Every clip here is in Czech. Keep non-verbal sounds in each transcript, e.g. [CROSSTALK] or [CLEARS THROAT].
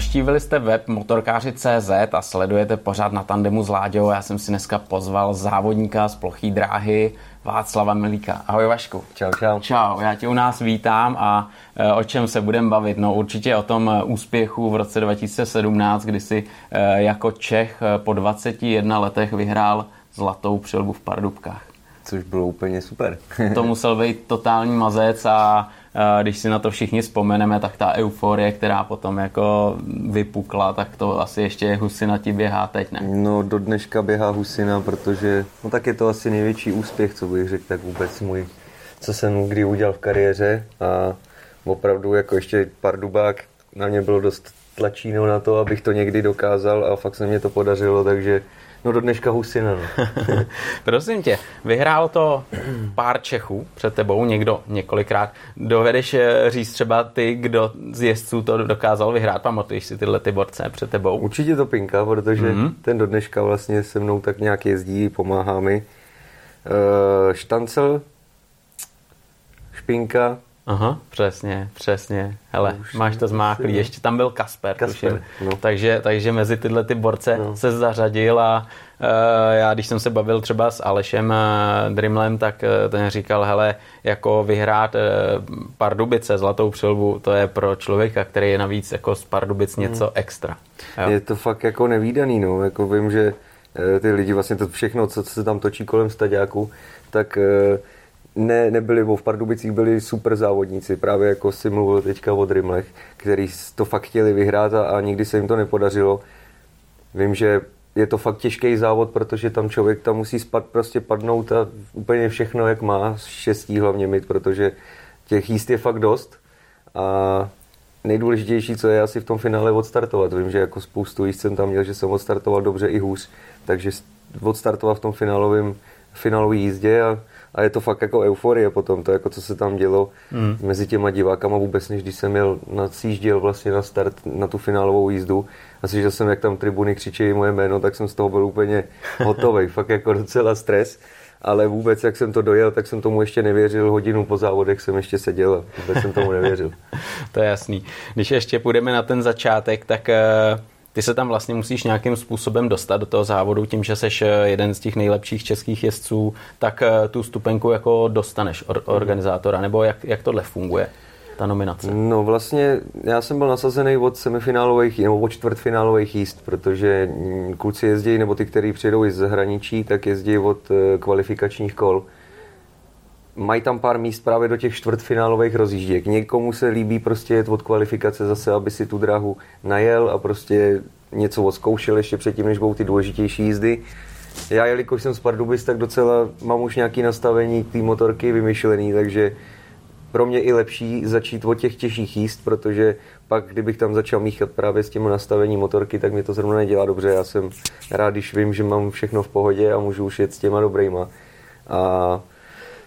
Naštívili jste web motorkáři.cz a sledujete pořád na tandemu s Láďou. Já jsem si dneska pozval závodníka z plochý dráhy Václava Milíka. Ahoj Vašku. Čau, čau. Čau, já tě u nás vítám a e, o čem se budeme bavit? No určitě o tom e, úspěchu v roce 2017, kdy si e, jako Čech po 21 letech vyhrál zlatou přilbu v Pardubkách. Což bylo úplně super. to musel být totální mazec a když si na to všichni vzpomeneme, tak ta euforie, která potom jako vypukla, tak to asi ještě Husina ti běhá teď, ne? No do dneška běhá Husina, protože no tak je to asi největší úspěch, co bych řekl, tak vůbec můj, co jsem kdy udělal v kariéře a opravdu jako ještě pár dubák na mě bylo dost tlačíno na to, abych to někdy dokázal a fakt se mě to podařilo, takže No do dneška Husina. No. [LAUGHS] Prosím tě, vyhrál to pár Čechů před tebou, někdo několikrát. Dovedeš eh, říct třeba ty, kdo z jezdců to dokázal vyhrát? Pamatuješ si tyhle ty borce před tebou? Určitě to Pinka, protože mm-hmm. ten do dneška vlastně se mnou tak nějak jezdí, pomáhá mi. Uh, štancel, Špinka, Aha, přesně, přesně. Hele, Už máš to zmáklý. Ještě tam byl Kasper, Kasper no. takže, takže mezi tyhle ty borce no. se zařadil a uh, já, když jsem se bavil třeba s Alešem uh, Drimlem, tak uh, ten říkal, hele, jako vyhrát uh, Pardubice, Zlatou přilbu, to je pro člověka, který je navíc jako z Pardubic hmm. něco hmm. extra. Jo. Je to fakt jako nevýdaný, no. Jako vím, že ty lidi vlastně to všechno, co, co se tam točí kolem staďáku, tak uh, ne, nebyli, v Pardubicích byli super závodníci, právě jako si mluvil teďka o Drimlech, který to fakt chtěli vyhrát a, a nikdy se jim to nepodařilo. Vím, že je to fakt těžký závod, protože tam člověk tam musí spad, prostě padnout a úplně všechno, jak má, šestí hlavně mít, protože těch jíst je fakt dost a nejdůležitější, co je asi v tom finále odstartovat. Vím, že jako spoustu jíst jsem tam měl, že jsem odstartoval dobře i hůř, takže odstartoval v tom finálovém finálové jízdě a a je to fakt jako euforie potom, to jako co se tam dělo mm. mezi těma divákama vůbec, než když jsem měl nadsjížděl vlastně na start na tu finálovou jízdu a slyšel jsem, jak tam tribuny křičí moje jméno, tak jsem z toho byl úplně [LAUGHS] hotový, fakt jako docela stres ale vůbec, jak jsem to dojel, tak jsem tomu ještě nevěřil. Hodinu po závodech jsem ještě seděl a vůbec jsem tomu nevěřil. [LAUGHS] to je jasný. Když ještě půjdeme na ten začátek, tak uh ty se tam vlastně musíš nějakým způsobem dostat do toho závodu, tím, že jsi eh, jeden z těch nejlepších českých jezdců, tak eh, tu stupenku jako dostaneš or, organizátora, nebo jak, jak tohle funguje? ta nominace? No vlastně já jsem byl nasazený od semifinálových nebo od čtvrtfinálových jíst, protože mm, kluci jezdí, nebo ty, kteří přijedou z zahraničí, tak jezdí od eh, kvalifikačních kol mají tam pár míst právě do těch čtvrtfinálových rozjížděk. Někomu se líbí prostě jet od kvalifikace zase, aby si tu dráhu najel a prostě něco odzkoušel ještě předtím, než budou ty důležitější jízdy. Já, jelikož jsem z Pardubic, tak docela mám už nějaké nastavení té motorky vymyšlený, takže pro mě i lepší začít od těch těžších jíst, protože pak, kdybych tam začal míchat právě s tím nastavení motorky, tak mi to zrovna nedělá dobře. Já jsem rád, když vím, že mám všechno v pohodě a můžu už jet s těma dobrýma. A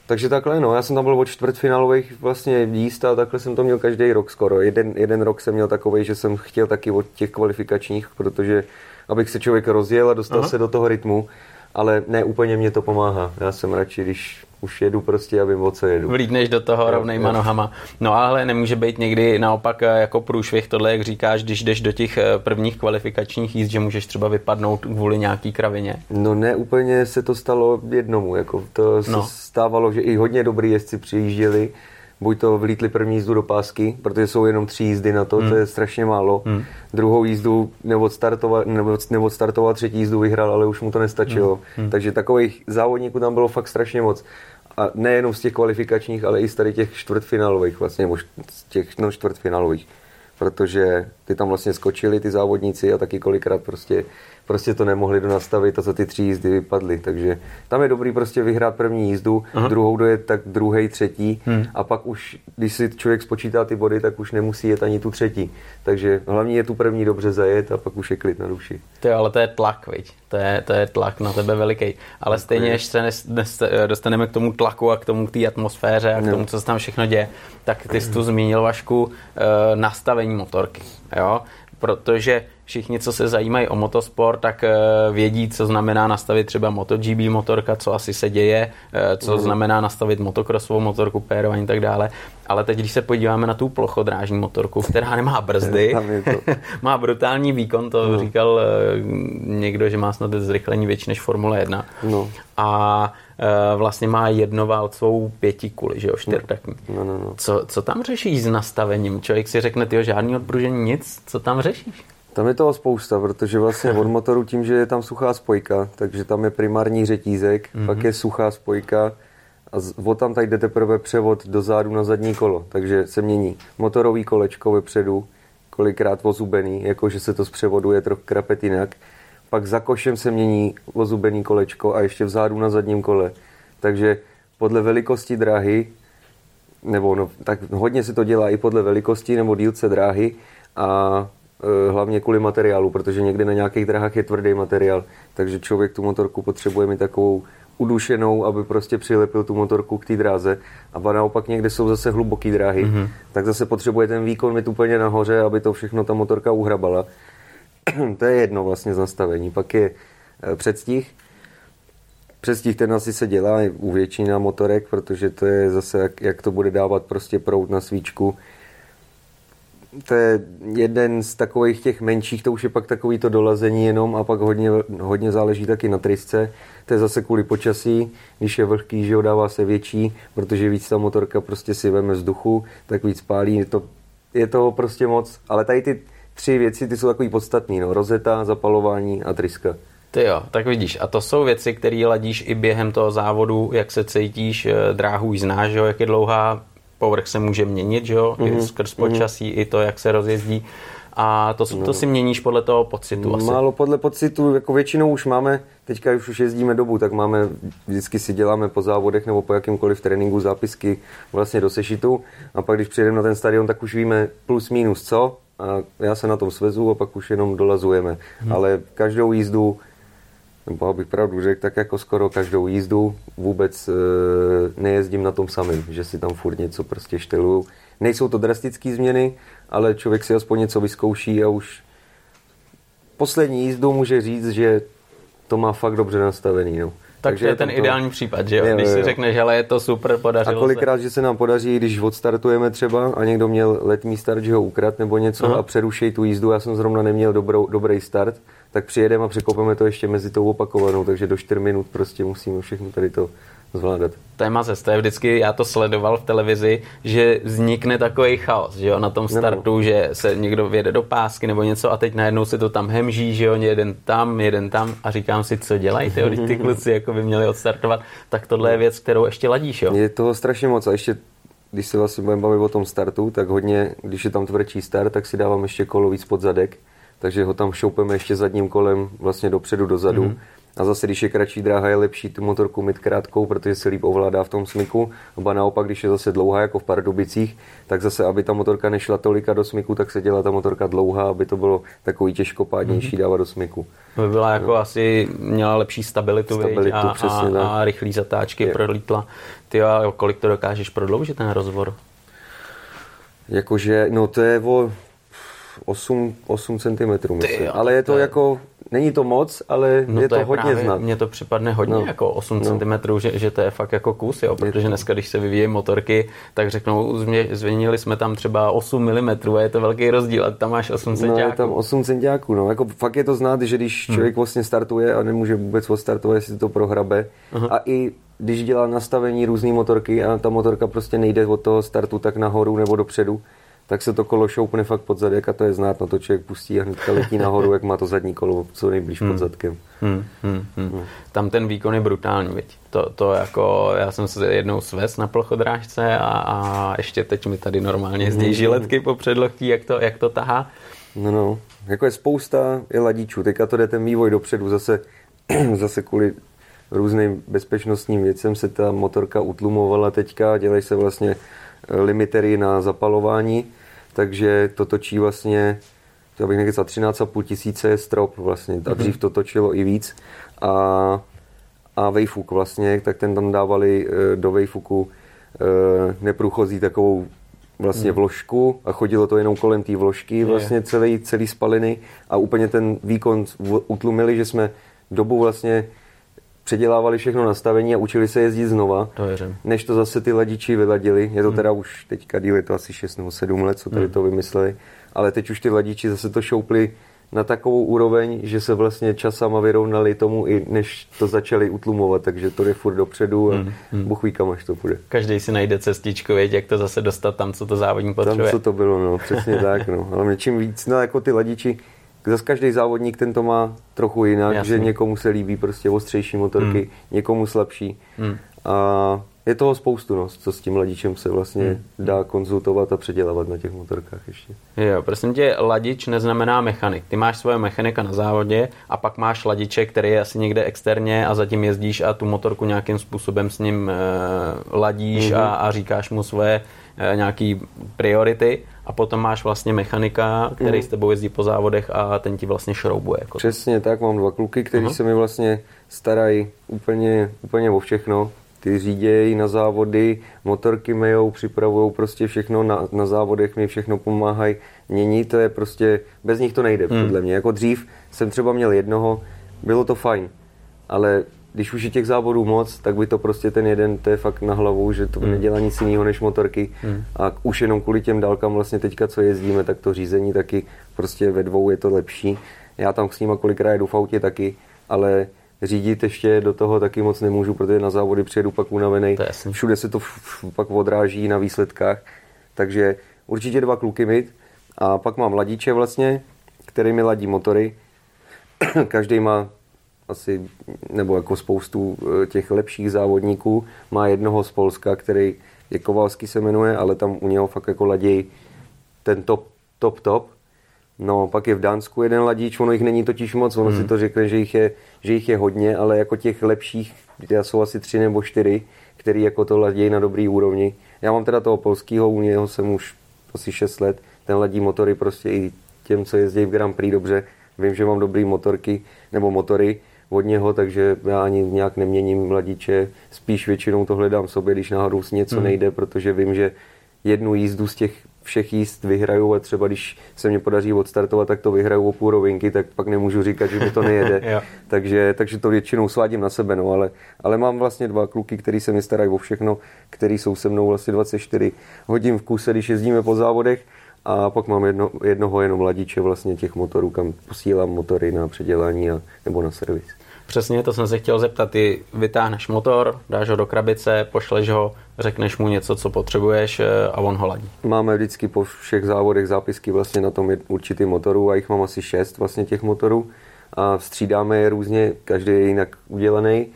takže takhle, no, já jsem tam byl od čtvrtfinálových vlastně jíst a takhle jsem to měl každý rok skoro. Jeden, jeden rok jsem měl takový, že jsem chtěl taky od těch kvalifikačních, protože abych se člověk rozjel a dostal Aha. se do toho rytmu, ale ne úplně mě to pomáhá. Já jsem radši, když už jedu prostě a vím, o co jedu. Vlídneš do toho rovnejma nohama. No ale nemůže být někdy naopak eh, jako průšvih tohle, jak říkáš, když jdeš do těch eh, prvních kvalifikačních jízd, že můžeš třeba vypadnout kvůli nějaký kravině? No ne, úplně se to stalo jednomu. Jako to no. se stávalo, že i hodně dobrý jezdci přijížděli, buď to vlítli první jízdu do pásky, protože jsou jenom tři jízdy na to, hmm. to je strašně málo. Hmm. Druhou jízdu neodstartoval, neodstartoval, třetí jízdu vyhrál, ale už mu to nestačilo. Hmm. hmm. Takže takových závodníků tam bylo fakt strašně moc a nejenom z těch kvalifikačních, ale i z tady těch čtvrtfinálových vlastně, nebo z těch no, čtvrtfinálových, protože ty tam vlastně skočili ty závodníci a taky kolikrát prostě prostě to nemohli donastavit a za ty tři jízdy vypadly. Takže tam je dobrý prostě vyhrát první jízdu, Aha. druhou dojet tak druhý, třetí hmm. a pak už, když si člověk spočítá ty body, tak už nemusí jet ani tu třetí. Takže hlavní je tu první dobře zajet a pak už je klid na duši. To je, ale to je tlak, viď? To je, to je tlak na tebe veliký. Ale tak stejně, než se dnes, dostaneme k tomu tlaku a k tomu, k té atmosféře a k tomu, co se tam všechno děje, tak ty jsi tu zmínil, Vašku, eh, nastavení motorky. Jo? Protože všichni, co se zajímají o motosport, tak eh, vědí, co znamená nastavit třeba MotoGP motorka, co asi se děje, eh, co mm. znamená nastavit motocrossovou motorku, pérování a tak dále. Ale teď, když se podíváme na tu plochodrážní motorku, která nemá brzdy, [LAUGHS] [LAUGHS] má brutální výkon, to no. říkal eh, někdo, že má snad zrychlení větší než Formule 1. No. A vlastně má jednoválcovou pětikuli, že jo, čtyřtakní. No, no, no. Co, co tam řešíš s nastavením? Člověk si řekne, ty žádný odpružení, nic, co tam řešíš? Tam je toho spousta, protože vlastně od motoru tím, že je tam suchá spojka, takže tam je primární řetízek, mm-hmm. pak je suchá spojka a od tam tady jde teprve převod do zádu na zadní kolo, takže se mění motorový kolečko vepředu, kolikrát ozubený, jakože se to zpřevoduje trochu krapet jinak. Pak za košem se mění ozubený kolečko a ještě vzadu na zadním kole. Takže podle velikosti dráhy, nebo no, tak hodně se to dělá i podle velikosti nebo dílce dráhy a hlavně kvůli materiálu, protože někdy na nějakých drahách je tvrdý materiál, takže člověk tu motorku potřebuje mít takovou udušenou, aby prostě přilepil tu motorku k té dráze. A naopak někde jsou zase hluboké dráhy, mm-hmm. tak zase potřebuje ten výkon mít úplně nahoře, aby to všechno ta motorka uhrabala. [CLEARS THROAT] to je jedno vlastně z nastavení. Pak je eh, předstih. Předstih ten asi se dělá u většina motorek, protože to je zase, jak, jak to bude dávat prostě prout na svíčku to je jeden z takových těch menších, to už je pak takový to dolazení jenom a pak hodně, hodně záleží taky na trysce. To je zase kvůli počasí, když je vlhký, že dává se větší, protože víc ta motorka prostě si veme vzduchu, tak víc pálí, je to, je to prostě moc. Ale tady ty tři věci, ty jsou takový podstatný, no. rozeta, zapalování a tryska. Ty jo, tak vidíš. A to jsou věci, které ladíš i během toho závodu, jak se cítíš, eh, dráhu znáš, jo, jak je dlouhá, povrch se může měnit, že jo, mm-hmm. skrz počasí, mm-hmm. i to, jak se rozjezdí. A to, to no. si měníš podle toho pocitu asi. Málo podle pocitu, jako většinou už máme, teďka už, už jezdíme dobu, tak máme, vždycky si děláme po závodech nebo po jakýmkoliv tréninku zápisky vlastně do sešitu a pak když přijedeme na ten stadion, tak už víme plus minus co a já se na tom svezu a pak už jenom dolazujeme. Hmm. Ale každou jízdu nebo abych pravdu řekl, tak jako skoro každou jízdu vůbec e, nejezdím na tom samém, že si tam furt něco prostě šteluju. Nejsou to drastické změny, ale člověk si aspoň něco vyzkouší a už poslední jízdu může říct, že to má fakt dobře nastavený. No. Tak Takže to je ten to... ideální případ, že jo? jo když jo, si řekneš, že je to super, podařilo A kolikrát, se. že se nám podaří, když odstartujeme třeba a někdo měl letní start, že ho ukrad nebo něco Aha. a přeruší tu jízdu, já jsem zrovna neměl dobrou, dobrý start, tak přijedeme a překopeme to ještě mezi tou opakovanou, takže do 4 minut prostě musíme všechno tady to zvládat. Téma to je vždycky, já to sledoval v televizi, že vznikne takový chaos, že jo, na tom startu, nebo. že se někdo vjede do pásky nebo něco a teď najednou se to tam hemží, že jo, jeden tam, jeden tam a říkám si, co dělají ty, [LAUGHS] ty kluci jako by měli odstartovat, tak tohle je věc, kterou ještě ladíš, jo. Je toho strašně moc a ještě když se vlastně budeme bavit o tom startu, tak hodně, když je tam tvrdší start, tak si dávám ještě kolo víc pod zadek, takže ho tam šoupeme ještě zadním kolem vlastně dopředu, dozadu. Mm-hmm. A zase, když je kratší dráha, je lepší tu motorku mít krátkou, protože se líp ovládá v tom smyku. A naopak, když je zase dlouhá, jako v Pardubicích, tak zase, aby ta motorka nešla tolika do smyku, tak se dělá ta motorka dlouhá, aby to bylo takový těžkopádnější mm-hmm. dávat do smyku. By byla jako no. asi, měla lepší stabilitu, stabilitu a, přesně, a, a rychlý zatáčky, je. prolítla. Ty a kolik to dokážeš prodloužit ten rozvor? Jakože, no to je o 8, 8 cm, myslím. Ty, ale je to, to jako, není to moc, ale no je to, to je hodně právě, znat. Mně to připadne hodně no. jako 8 no. cm, že, že to je fakt jako kus, jo, protože dneska, když se vyvíjí motorky, tak řeknou, změnili jsme tam třeba 8 mm a je to velký rozdíl a tam máš 8 cm. No, je tam 8 cm, no, jako fakt je to znát, že když hmm. člověk vlastně startuje a nemůže vůbec odstartovat, jestli to prohrabe Aha. a i když dělá nastavení různé motorky a ta motorka prostě nejde od toho startu tak nahoru nebo dopředu, tak se to kolo šoupne fakt pod zadek a to je znát, no to člověk pustí a hnedka letí nahoru, jak má to zadní kolo co nejblíž hmm. pod zadkem. Hmm, hmm, hmm. Hmm. Tam ten výkon je brutální, viď? To, to jako, já jsem se jednou svez na plochodrážce a, a ještě teď mi tady normálně jezdí hmm. žiletky po předlohtí, jak to, jak to tahá. No, no, jako je spousta je ladičů, teďka to jde ten vývoj dopředu, zase, [CLEARS THROAT] zase kvůli různým bezpečnostním věcem se ta motorka utlumovala teďka, dělají se vlastně limitery na zapalování, takže to točí vlastně, to bych za 13,5 tisíce strop vlastně, a dřív to točilo i víc. A, a Wayfuk vlastně, tak ten tam dávali eh, do Wayfuku eh, neprůchozí takovou vlastně hmm. vložku a chodilo to jenom kolem té vložky, vlastně celý, celý spaliny a úplně ten výkon utlumili, že jsme dobu vlastně předělávali všechno nastavení a učili se jezdit znova, to než to zase ty ladiči vyladili. Je to hmm. teda už teďka díl, je to asi 6 nebo 7 let, co tady hmm. to vymysleli, ale teď už ty ladiči zase to šoupli na takovou úroveň, že se vlastně časama vyrovnali tomu, i než to začali utlumovat, takže to jde furt dopředu a hmm, hmm. Bůh ví, kam až to půjde. Každý si najde cestičku, věď, jak to zase dostat tam, co to závodník potřebuje. Tam, co to bylo, no, přesně [LAUGHS] tak, no. Ale čím víc, no, jako ty ladiči, zase každý závodník ten to má trochu jinak, Jasný. že někomu se líbí prostě ostřejší motorky, hmm. někomu slabší. Hmm. A je toho spoustu, no, co s tím ladičem se vlastně hmm. dá konzultovat a předělávat na těch motorkách ještě. Jo, prosím tě, ladič neznamená mechanik. Ty máš svoje mechanika na závodě a pak máš ladiče, který je asi někde externě a zatím jezdíš a tu motorku nějakým způsobem s ním e, ladíš hmm. a, a říkáš mu svoje nějaký priority a potom máš vlastně mechanika, který hmm. s tebou jezdí po závodech a ten ti vlastně šroubuje. Jako Přesně tak, mám dva kluky, kteří uh-huh. se mi vlastně starají úplně, úplně o všechno ty řídějí na závody, motorky mejou, připravují prostě všechno na, na závodech, mi všechno pomáhají měnit, to je prostě, bez nich to nejde, hmm. podle mě. Jako dřív jsem třeba měl jednoho, bylo to fajn, ale když už je těch závodů moc, tak by to prostě ten jeden, to je fakt na hlavu, že to hmm. nedělá nic jiného než motorky hmm. a už jenom kvůli těm dálkám vlastně teďka, co jezdíme, tak to řízení taky prostě ve dvou je to lepší. Já tam s nima kolikrát jedu v autě taky, ale řídit ještě do toho taky moc nemůžu, protože na závody přijedu pak unavený. Všude se to pak odráží na výsledkách. Takže určitě dva kluky mít. A pak mám ladiče vlastně, který mi ladí motory. [CLEARS THROAT] Každý má asi, nebo jako spoustu eh, těch lepších závodníků, má jednoho z Polska, který je Kovalský se jmenuje, ale tam u něho fakt jako ladí ten top, top, top. No, pak je v Dánsku jeden ladíč, ono jich není totiž moc, ono hmm. si to řekne, že jich, je, že jich je hodně, ale jako těch lepších, já jsou asi tři nebo čtyři, který jako to ladí na dobrý úrovni. Já mám teda toho polského, u něho jsem už asi 6 let, ten ladí motory prostě i těm, co jezdí v Grand Prix dobře. Vím, že mám dobrý motorky, nebo motory od něho, takže já ani nějak neměním ladiče, spíš většinou to hledám sobě, když náhodou si něco hmm. nejde, protože vím, že jednu jízdu z těch všech jíst vyhraju a třeba když se mě podaří odstartovat, tak to vyhraju o půl rovinky, tak pak nemůžu říkat, že mi to nejede. [LAUGHS] takže, takže to většinou svádím na sebe, no, ale, ale mám vlastně dva kluky, který se mi starají o všechno, který jsou se mnou vlastně 24 hodin v kuse, když jezdíme po závodech a pak mám jedno, jednoho jenom ladiče vlastně těch motorů, kam posílám motory na předělání a, nebo na servis. Přesně, to jsem se chtěl zeptat. Ty vytáhneš motor, dáš ho do krabice, pošleš ho, řekneš mu něco, co potřebuješ eh, a on ho ladí. Máme vždycky po všech závodech zápisky vlastně na tom určitý motoru a jich mám asi šest vlastně těch motorů a střídáme je různě, každý je jinak udělaný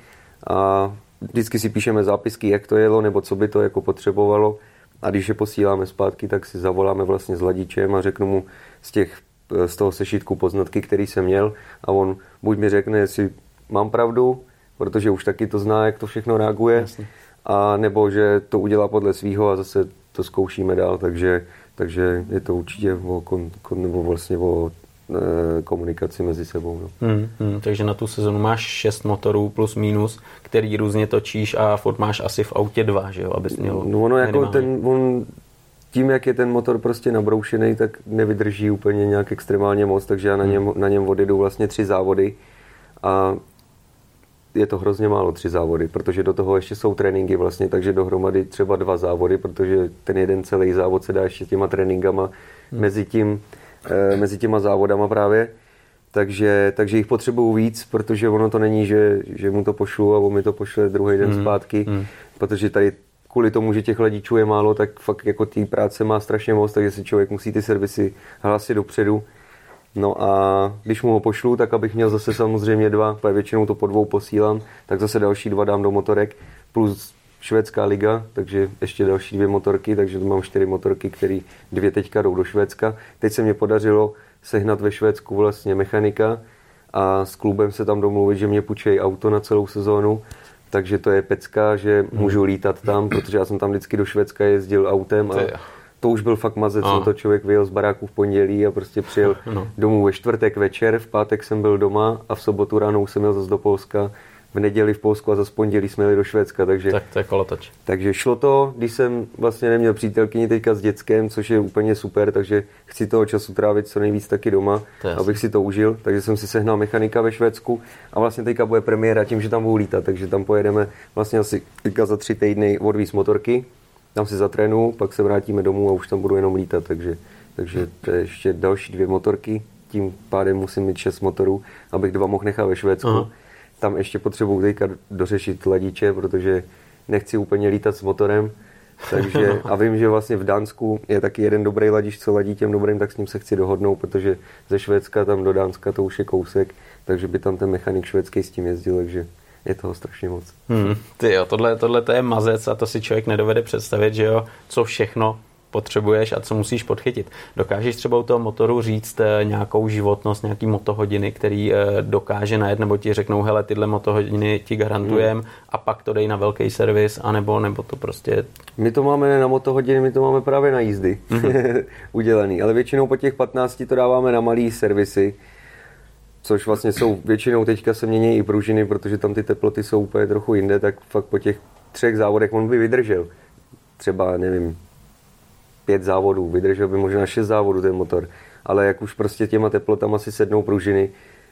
a vždycky si píšeme zápisky, jak to jelo nebo co by to jako potřebovalo a když je posíláme zpátky, tak si zavoláme vlastně s ladičem a řeknu mu z těch z toho sešitku poznatky, který jsem měl a on buď mi řekne, jestli mám pravdu, protože už taky to zná, jak to všechno reaguje, Jasně. a nebo že to udělá podle svého a zase to zkoušíme dál, takže, takže je to určitě o, kon, kon, nebo vlastně o e, komunikaci mezi sebou. No. Hmm, hmm, takže na tu sezonu máš šest motorů plus minus, který různě točíš a furt máš asi v autě dva, že jo, abys měl No ono jako ten, on, tím, jak je ten motor prostě nabroušený, tak nevydrží úplně nějak extrémně moc, takže já na hmm. něm, na něm odjedu vlastně tři závody a je to hrozně málo, tři závody, protože do toho ještě jsou tréninky vlastně, takže dohromady třeba dva závody, protože ten jeden celý závod se dá ještě těma tréninkama hmm. mezi, tím, e, mezi těma závodama právě. Takže, takže jich potřebuju víc, protože ono to není, že, že mu to pošlu a on mi to pošle druhý den hmm. zpátky, hmm. protože tady kvůli tomu, že těch ladičů je málo, tak fakt jako té práce má strašně moc, takže si člověk musí ty servisy hlásit dopředu No a když mu ho pošlu, tak abych měl zase samozřejmě dva, protože většinou to po dvou posílám, tak zase další dva dám do motorek, plus švédská liga, takže ještě další dvě motorky, takže tu mám čtyři motorky, které dvě teďka jdou do Švédska. Teď se mě podařilo sehnat ve Švédsku vlastně mechanika a s klubem se tam domluvit, že mě půjčejí auto na celou sezónu, takže to je pecka, že můžu lítat tam, protože já jsem tam vždycky do Švédska jezdil autem a to už byl fakt mazec, no. to člověk vyjel z baráku v pondělí a prostě přijel [LAUGHS] no. domů ve čtvrtek večer, v pátek jsem byl doma a v sobotu ráno jsem jel zase do Polska v neděli v Polsku a za pondělí jsme jeli do Švédska, takže... Tak to je kolotoč. Takže šlo to, když jsem vlastně neměl přítelkyni teďka s dětskem, což je úplně super, takže chci toho času trávit co nejvíc taky doma, abych si to užil, takže jsem si sehnal mechanika ve Švédsku a vlastně teďka bude premiéra tím, že tam budu lítat, takže tam pojedeme vlastně asi teďka za tři týdny odvíz motorky, tam si zatrénu, pak se vrátíme domů a už tam budu jenom lítat, takže, takže to je ještě další dvě motorky, tím pádem musím mít šest motorů, abych dva mohl nechat ve Švédsku. Aha tam ještě potřebuji teďka dořešit ladiče, protože nechci úplně lítat s motorem. Takže, [LAUGHS] a vím, že vlastně v Dánsku je taky jeden dobrý ladič, co ladí těm dobrým, tak s ním se chci dohodnout, protože ze Švédska tam do Dánska to už je kousek, takže by tam ten mechanik švédský s tím jezdil, takže je toho strašně moc. Hmm, ty jo, tohle, tohle to je mazec a to si člověk nedovede představit, že jo, co všechno potřebuješ a co musíš podchytit. Dokážeš třeba u toho motoru říct eh, nějakou životnost, nějaký motohodiny, který eh, dokáže najet, nebo ti řeknou, hele, tyhle motohodiny ti garantujem hmm. a pak to dej na velký servis, anebo nebo to prostě... My to máme na motohodiny, my to máme právě na jízdy hmm. [LAUGHS] udělaný, ale většinou po těch 15 to dáváme na malý servisy, což vlastně jsou většinou teďka se mění i pružiny, protože tam ty teploty jsou úplně trochu jinde, tak fakt po těch třech závodech on by vydržel. Třeba, nevím, pět závodů, vydržel by možná šest závodů ten motor, ale jak už prostě těma teplotama si sednou pružiny,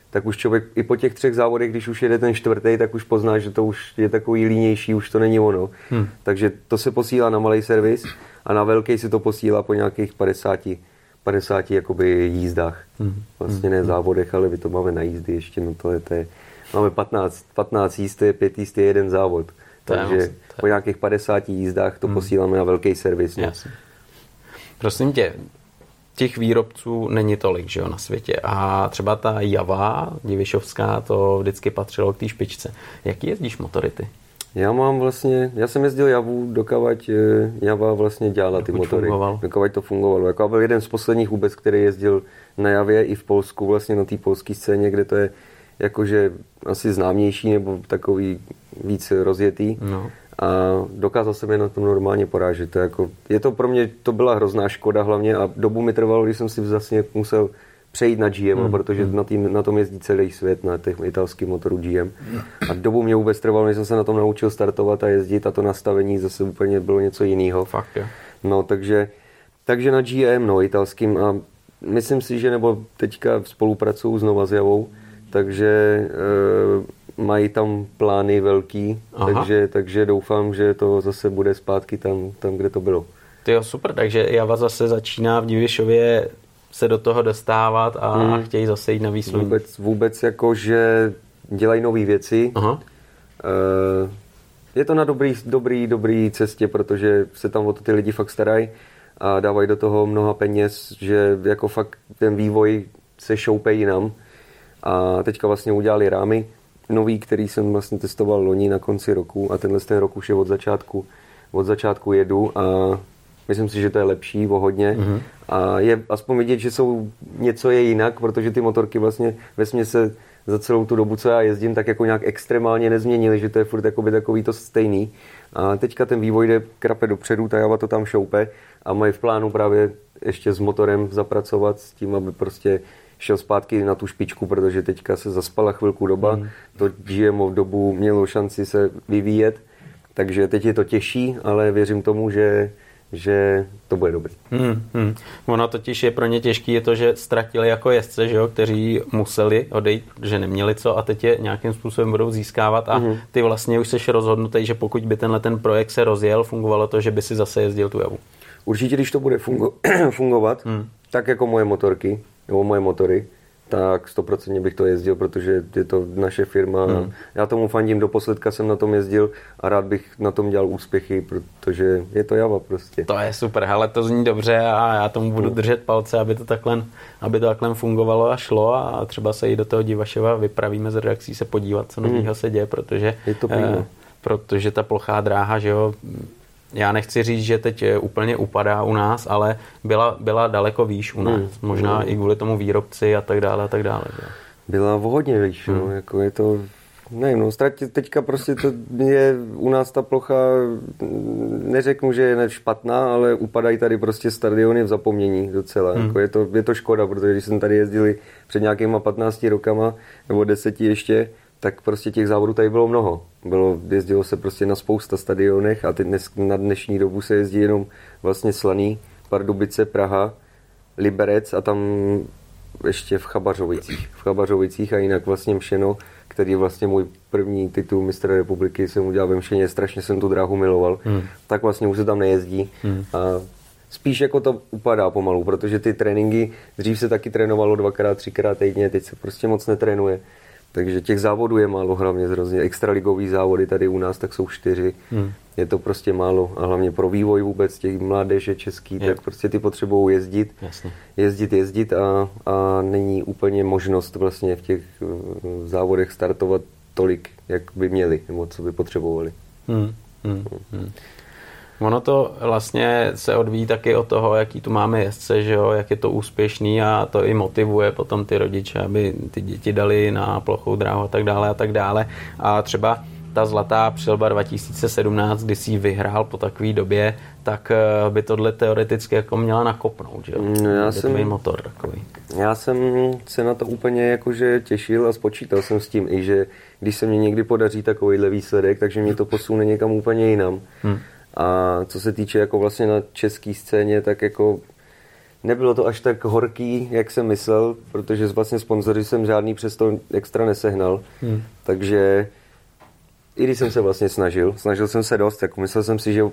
tak už člověk i po těch třech závodech, když už jede ten čtvrtý, tak už pozná, že to už je takový línější, už to není ono. Hmm. Takže to se posílá na malý servis a na velký se to posílá po nějakých 50, 50 jakoby jízdách. Hmm. Vlastně ne hmm. závodech, ale my to máme na jízdy ještě, no to je, to je máme 15, 15 jízd, je 5 jízd, je jeden závod. Takže po nějakých 50 jízdách to hmm. posíláme na velký servis. No. Prosím tě, těch výrobců není tolik, že jo, na světě. A třeba ta Java divišovská, to vždycky patřilo k té špičce. Jaký jezdíš motority? Já mám vlastně, já jsem jezdil Javu, dokavať eh, Java vlastně dělala ty motory. Fungoval. Dokavať to fungovalo. Jako byl jeden z posledních vůbec, který jezdil na Javě i v Polsku, vlastně na té polské scéně, kde to je jakože asi známější nebo takový víc rozjetý. No a dokázal jsem je na tom normálně porážet. To jako, je to pro mě, to byla hrozná škoda hlavně a dobu mi trvalo, když jsem si vlastně musel přejít na GM, hmm. protože hmm. na, tým, na tom jezdí celý svět, na těch italských motorů GM. A dobu mě vůbec trvalo, než jsem se na tom naučil startovat a jezdit a to nastavení zase úplně bylo něco jiného. Fakt, jo. No, takže, takže na GM, no, italským a myslím si, že nebo teďka spolupracuju s s Javou, takže e, mají tam plány velký, takže, takže doufám, že to zase bude zpátky tam, tam kde to bylo. To jo, super, takže Java zase začíná v Divišově se do toho dostávat a hmm. chtějí zase jít na výsluní. Vůbec, vůbec jako, že dělají nové věci. Aha. E, je to na dobrý, dobrý, dobrý cestě, protože se tam o to ty lidi fakt starají a dávají do toho mnoha peněz, že jako fakt ten vývoj se šoupe jinam. A teďka vlastně udělali rámy, nový, který jsem vlastně testoval loni na konci roku a tenhle ten rok už je od začátku, od začátku jedu a myslím si, že to je lepší o hodně mm-hmm. a je aspoň vidět, že jsou něco je jinak, protože ty motorky vlastně ve se za celou tu dobu, co já jezdím, tak jako nějak extrémně nezměnily, že to je furt jakoby takový to stejný. A teďka ten vývoj jde krape dopředu, ta Java to tam šoupe a mají v plánu právě ještě s motorem zapracovat s tím, aby prostě šel zpátky na tu špičku, protože teďka se zaspala chvilku doba, mm. to GMO v dobu mělo šanci se vyvíjet, takže teď je to těžší, ale věřím tomu, že že to bude dobrý. Hmm, hmm. Ono totiž je pro ně těžký je to, že ztratili jako jezdce, že jo, kteří museli odejít, že neměli co a teď je nějakým způsobem budou získávat a hmm. ty vlastně už jsi rozhodnutý, že pokud by tenhle ten projekt se rozjel, fungovalo to, že by si zase jezdil tu javu. Určitě, když to bude fungo- [CLEARS THROAT] fungovat, hmm. tak jako moje motorky, nebo moje motory, tak stoprocentně bych to jezdil, protože je to naše firma. Hmm. Já tomu fandím, do posledka jsem na tom jezdil a rád bych na tom dělal úspěchy, protože je to Java prostě. To je super, ale to zní dobře a já tomu budu hmm. držet palce, aby to takhle, aby to takhle fungovalo a šlo a třeba se i do toho Divaševa vypravíme z redakcí se podívat, co nového hmm. se děje, protože, je to eh, protože ta plochá dráha, že jo, já nechci říct, že teď úplně upadá u nás, ale byla, byla daleko výš u nás. Hmm. Možná hmm. i kvůli tomu výrobci a tak dále a tak dále. Že? Byla o hodně výš, no. hmm. no, jako je to Nevím, no, ztratit teďka prostě to je u nás ta plocha, neřeknu, že je špatná, ale upadají tady prostě stadiony v zapomnění docela. Hmm. Jako je, to, je to škoda, protože když jsem tady jezdili před nějakýma 15 rokama, nebo deseti ještě, tak prostě těch závodů tady bylo mnoho. Bylo, jezdilo se prostě na spousta stadionech a teď dnes, na dnešní dobu se jezdí jenom vlastně Slaný, Pardubice, Praha, Liberec a tam ještě v Chabařovicích. V Chabařovicích a jinak vlastně Mšeno, který je vlastně můj první titul mistra republiky, jsem udělal ve Mšeně, strašně jsem tu dráhu miloval, hmm. tak vlastně už se tam nejezdí. Hmm. A spíš jako to upadá pomalu, protože ty tréninky, dřív se taky trénovalo dvakrát, třikrát týdně, teď se prostě moc netrénuje. Takže těch závodů je málo, hlavně hrozně. Extraligový závody tady u nás tak jsou čtyři. Hmm. Je to prostě málo a hlavně pro vývoj vůbec těch mládeže český, je. tak prostě ty potřebují jezdit, Jasně. jezdit, jezdit a, a není úplně možnost vlastně v těch uh, závodech startovat tolik, jak by měli, nebo co by potřebovali. Hmm. Hmm. Hmm. Ono to vlastně se odvíjí taky od toho, jaký tu máme jezdce, že jo, jak je to úspěšný a to i motivuje potom ty rodiče, aby ty děti dali na plochou dráhu a tak dále a tak dále. A třeba ta zlatá přilba 2017, kdy si ji vyhrál po takové době, tak eh, by tohle teoreticky jako měla nakopnout, že jo? No já jsem, motor takový. Já jsem se na to úplně jakože těšil a spočítal jsem s tím i, že když se mě někdy podaří takovýhle výsledek, takže mě to posune někam úplně jinam. Hmm. A co se týče jako vlastně na české scéně, tak jako nebylo to až tak horký, jak jsem myslel, protože vlastně sponzory jsem žádný přesto extra nesehnal. Hmm. Takže i když jsem se vlastně snažil, snažil jsem se dost, jako myslel jsem si, že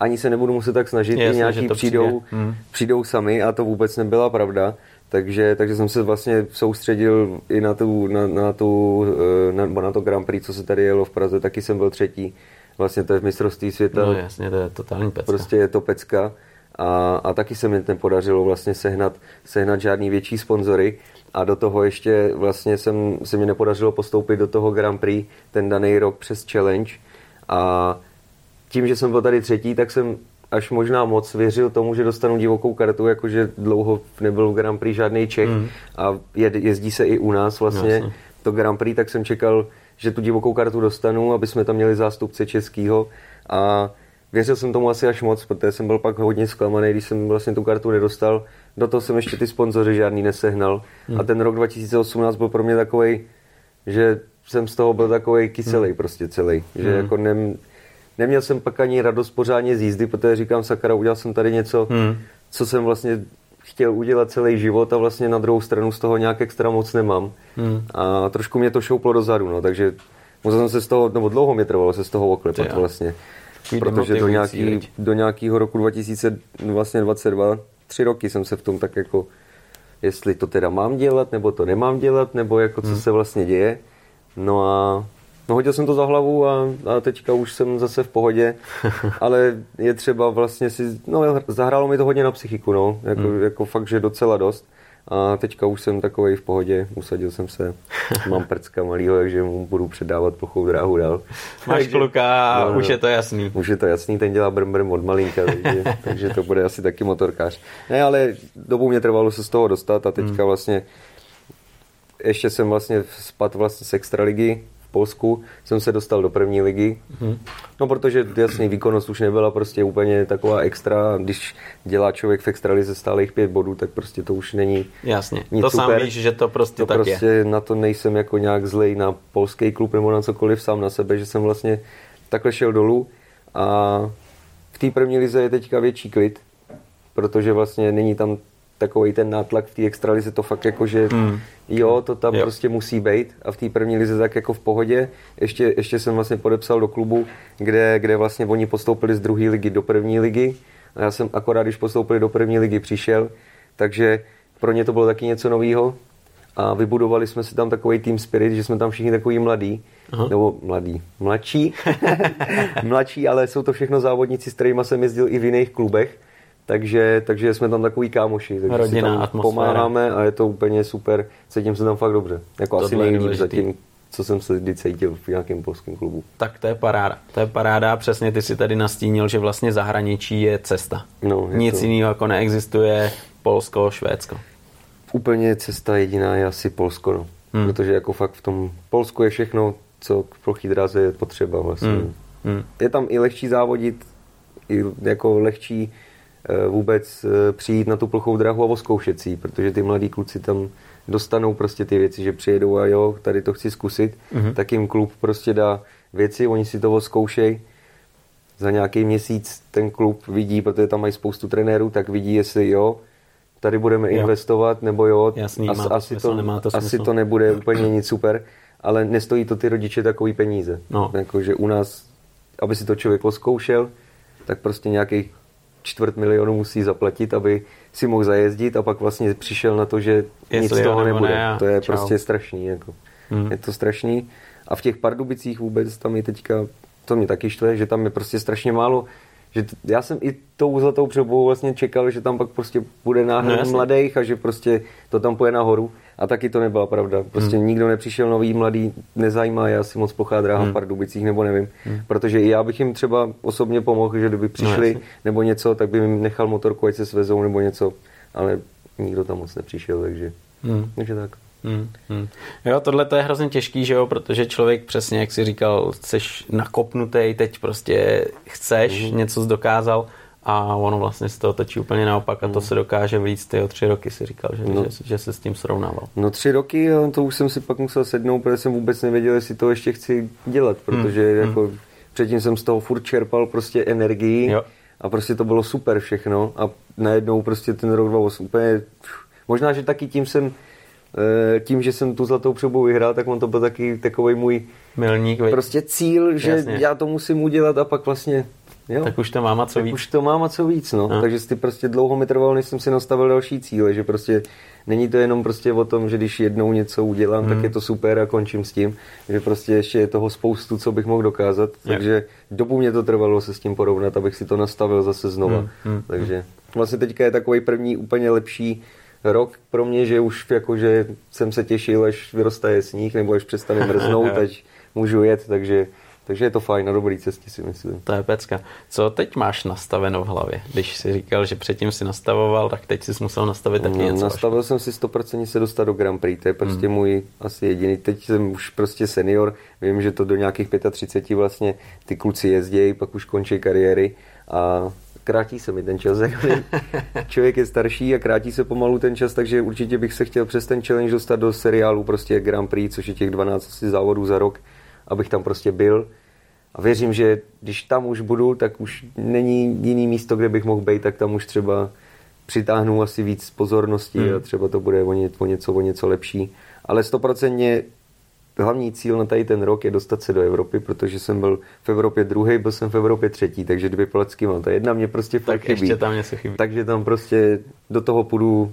ani se nebudu muset tak snažit, Jasně, nějaký přijdou, hmm. přijdou sami a to vůbec nebyla pravda. Takže, takže jsem se vlastně soustředil i na, tu, na, na, tu, eh, na, na to Grand Prix, co se tady jelo v Praze, taky jsem byl třetí vlastně to je v mistrovství světa. No jasně, to je totální pecka. Prostě je to pecka a, a taky se mi ten podařilo vlastně sehnat, sehnat žádný větší sponzory a do toho ještě vlastně jsem, se mi nepodařilo postoupit do toho Grand Prix ten daný rok přes Challenge a tím, že jsem byl tady třetí, tak jsem až možná moc věřil tomu, že dostanu divokou kartu, jakože dlouho nebyl v Grand Prix žádný Čech mm. a jezdí se i u nás vlastně Jasně. to Grand Prix, tak jsem čekal že tu divokou kartu dostanu, aby jsme tam měli zástupce českého a věřil jsem tomu asi až moc, protože jsem byl pak hodně zklamaný, když jsem vlastně tu kartu nedostal. Do toho jsem ještě ty sponzory žádný nesehnal. Hmm. A ten rok 2018 byl pro mě takový, že jsem z toho byl takový kyselý hmm. prostě celý. Že hmm. jako nem, neměl jsem pak ani radost pořádně z jízdy, protože říkám, sakra, udělal jsem tady něco, hmm. co jsem vlastně chtěl udělat celý život a vlastně na druhou stranu z toho nějak extra moc nemám. Hmm. A trošku mě to šouplo dozadu, no, takže musel jsem se z toho, nebo dlouho mě trvalo se z toho oklepat vlastně. Protože do, nějaký, do nějakého roku 2022, tři roky jsem se v tom tak jako, jestli to teda mám dělat, nebo to nemám dělat, nebo jako co hmm. se vlastně děje. No a No hodil jsem to za hlavu a, a teďka už jsem zase v pohodě, [LAUGHS] ale je třeba vlastně si, no zahrálo mi to hodně na psychiku, no, jako, hmm. jako fakt, že docela dost. A teďka už jsem takový v pohodě, usadil jsem se, [LAUGHS] mám prcka malýho, takže mu budu předávat plochou dráhu dál. Máš takže, kluka a no, už je to jasný. Už je to jasný, ten dělá brm brm od malinka, takže, [LAUGHS] takže to bude asi taky motorkář. Ne, ale dobu mě trvalo se z toho dostat a teďka hmm. vlastně ještě jsem vlastně spad vlastně z extraligy, Polsku jsem se dostal do první ligy. Hmm. No protože jasný výkonnost už nebyla prostě úplně taková extra. Když dělá člověk v extralize stále jich pět bodů, tak prostě to už není Jasně, nic to super. sám víš, že to prostě to tak prostě je. na to nejsem jako nějak zlej na polský klub nebo na cokoliv sám na sebe, že jsem vlastně takhle šel dolů a v té první lize je teďka větší klid, protože vlastně není tam takový ten nátlak v té extralize, to fakt jako, že hmm. jo, to tam jo. prostě musí být a v té první lize tak jako v pohodě. Ještě, ještě jsem vlastně podepsal do klubu, kde, kde vlastně oni postoupili z druhé ligy do první ligy a já jsem akorát, když postoupili do první ligy, přišel, takže pro ně to bylo taky něco nového a vybudovali jsme si tam takový team spirit, že jsme tam všichni takový mladí, Aha. nebo mladí, mladší, [LAUGHS] mladší, ale jsou to všechno závodníci, s kterými jsem jezdil i v jiných klubech takže, takže jsme tam takový kámoši, takže Rodina, si tam atmosféra. pomáháme a je to úplně super, cítím se tam fakt dobře. Jako Tohle asi nejlíp zatím, co jsem se kdy cítil v nějakém polském klubu. Tak to je paráda. To je paráda, přesně ty si tady nastínil, že vlastně zahraničí je cesta. No, je Nic to... jiného jako neexistuje, Polsko, Švédsko. Úplně cesta jediná je asi Polsko, no. Hmm. Protože jako fakt v tom Polsku je všechno, co k plochý dráze je potřeba vlastně. Hmm. Hmm. Je tam i lehčí závodit, i jako lehčí Eh, vůbec eh, přijít na tu plochou dráhu a oskoušet si, protože ty mladí kluci tam dostanou prostě ty věci, že přijedou a jo, tady to chci zkusit, mm-hmm. tak jim klub prostě dá věci, oni si to zkoušejí, za nějaký měsíc ten klub vidí, protože tam mají spoustu trenérů, tak vidí, jestli jo, tady budeme jo. investovat, nebo jo, Jasný, as, to asi, to, nemá to asi to nebude úplně nic super, ale nestojí to ty rodiče takový peníze. No. Jakože u nás, aby si to člověk zkoušel, tak prostě nějaký čtvrt milionu musí zaplatit, aby si mohl zajezdit a pak vlastně přišel na to, že Jestli nic z toho nebude. Ne, to je čau. prostě strašný. Jako. Hmm. Je to strašný. A v těch Pardubicích vůbec tam je teďka, to mě taky štve, že tam je prostě strašně málo že t- já jsem i tou zlatou přebou vlastně čekal, že tam pak prostě bude náhled no, mladých a že prostě to tam půjde nahoru. A taky to nebyla pravda. Prostě hmm. nikdo nepřišel nový, mladý, nezajímá já si moc plochá dráha hmm. v Pardubicích, nebo nevím. Hmm. Protože i já bych jim třeba osobně pomohl, že kdyby přišli no, nebo něco, tak by jim nechal motorku, ať se svezou nebo něco. Ale nikdo tam moc nepřišel, takže, hmm. takže tak. Hmm, hmm. Jo, tohle to je hrozně těžký, že jo, protože člověk přesně, jak si říkal, jsi nakopnutý, teď prostě chceš, hmm. něco dokázal a ono vlastně z toho točí úplně naopak a to hmm. se dokáže víc ty o tři roky si říkal, že, no. že, že se s tím srovnával. No tři roky, to už jsem si pak musel sednout, protože jsem vůbec nevěděl, jestli to ještě chci dělat, protože hmm. jako hmm. předtím jsem z toho furt čerpal prostě energii jo. a prostě to bylo super všechno a najednou prostě ten rok 2008 úplně, možná, že taky tím jsem Eh, tím, že jsem tu zlatou přebu vyhrál, tak on to byl taky takový můj milník. Prostě cíl, že Jasně. já to musím udělat a pak vlastně Jo. Tak už to mám a co tak víc. už to mám a co víc, no. A. Takže ty prostě dlouho mi trvalo, než jsem si nastavil další cíle, že prostě není to jenom prostě o tom, že když jednou něco udělám, hmm. tak je to super a končím s tím, že prostě ještě je toho spoustu, co bych mohl dokázat, je. takže dobu mě to trvalo se s tím porovnat, abych si to nastavil zase znova. Hmm. Hmm. Takže vlastně teďka je takový první úplně lepší rok pro mě, že už jako, že jsem se těšil, až vyrostaje sníh, nebo až přestane mrznout, [LAUGHS] až můžu jet, takže takže je to fajn, na dobrý cestě si myslím. To je pecka. Co teď máš nastaveno v hlavě? Když jsi říkal, že předtím si nastavoval, tak teď jsi musel nastavit taky no, něco. Nastavil až. jsem si 100% se dostat do Grand Prix, to je prostě hmm. můj asi jediný. Teď jsem už prostě senior, vím, že to do nějakých 35 vlastně ty kluci jezdí, pak už končí kariéry a krátí se mi ten čas. [LAUGHS] Člověk je starší a krátí se pomalu ten čas, takže určitě bych se chtěl přes ten challenge dostat do seriálu prostě Grand Prix, což je těch 12 závodů za rok, abych tam prostě byl. A věřím, že když tam už budu, tak už není jiný místo, kde bych mohl být, tak tam už třeba přitáhnu asi víc pozornosti hmm. a třeba to bude o, ně, o, něco, o něco lepší. Ale stoprocentně hlavní cíl na tady ten rok je dostat se do Evropy, protože jsem byl v Evropě druhý, byl jsem v Evropě třetí, takže dvě placky mám. Ta jedna mě prostě fakt tak chybí. ještě tam něco chybí. Takže tam prostě do toho půjdu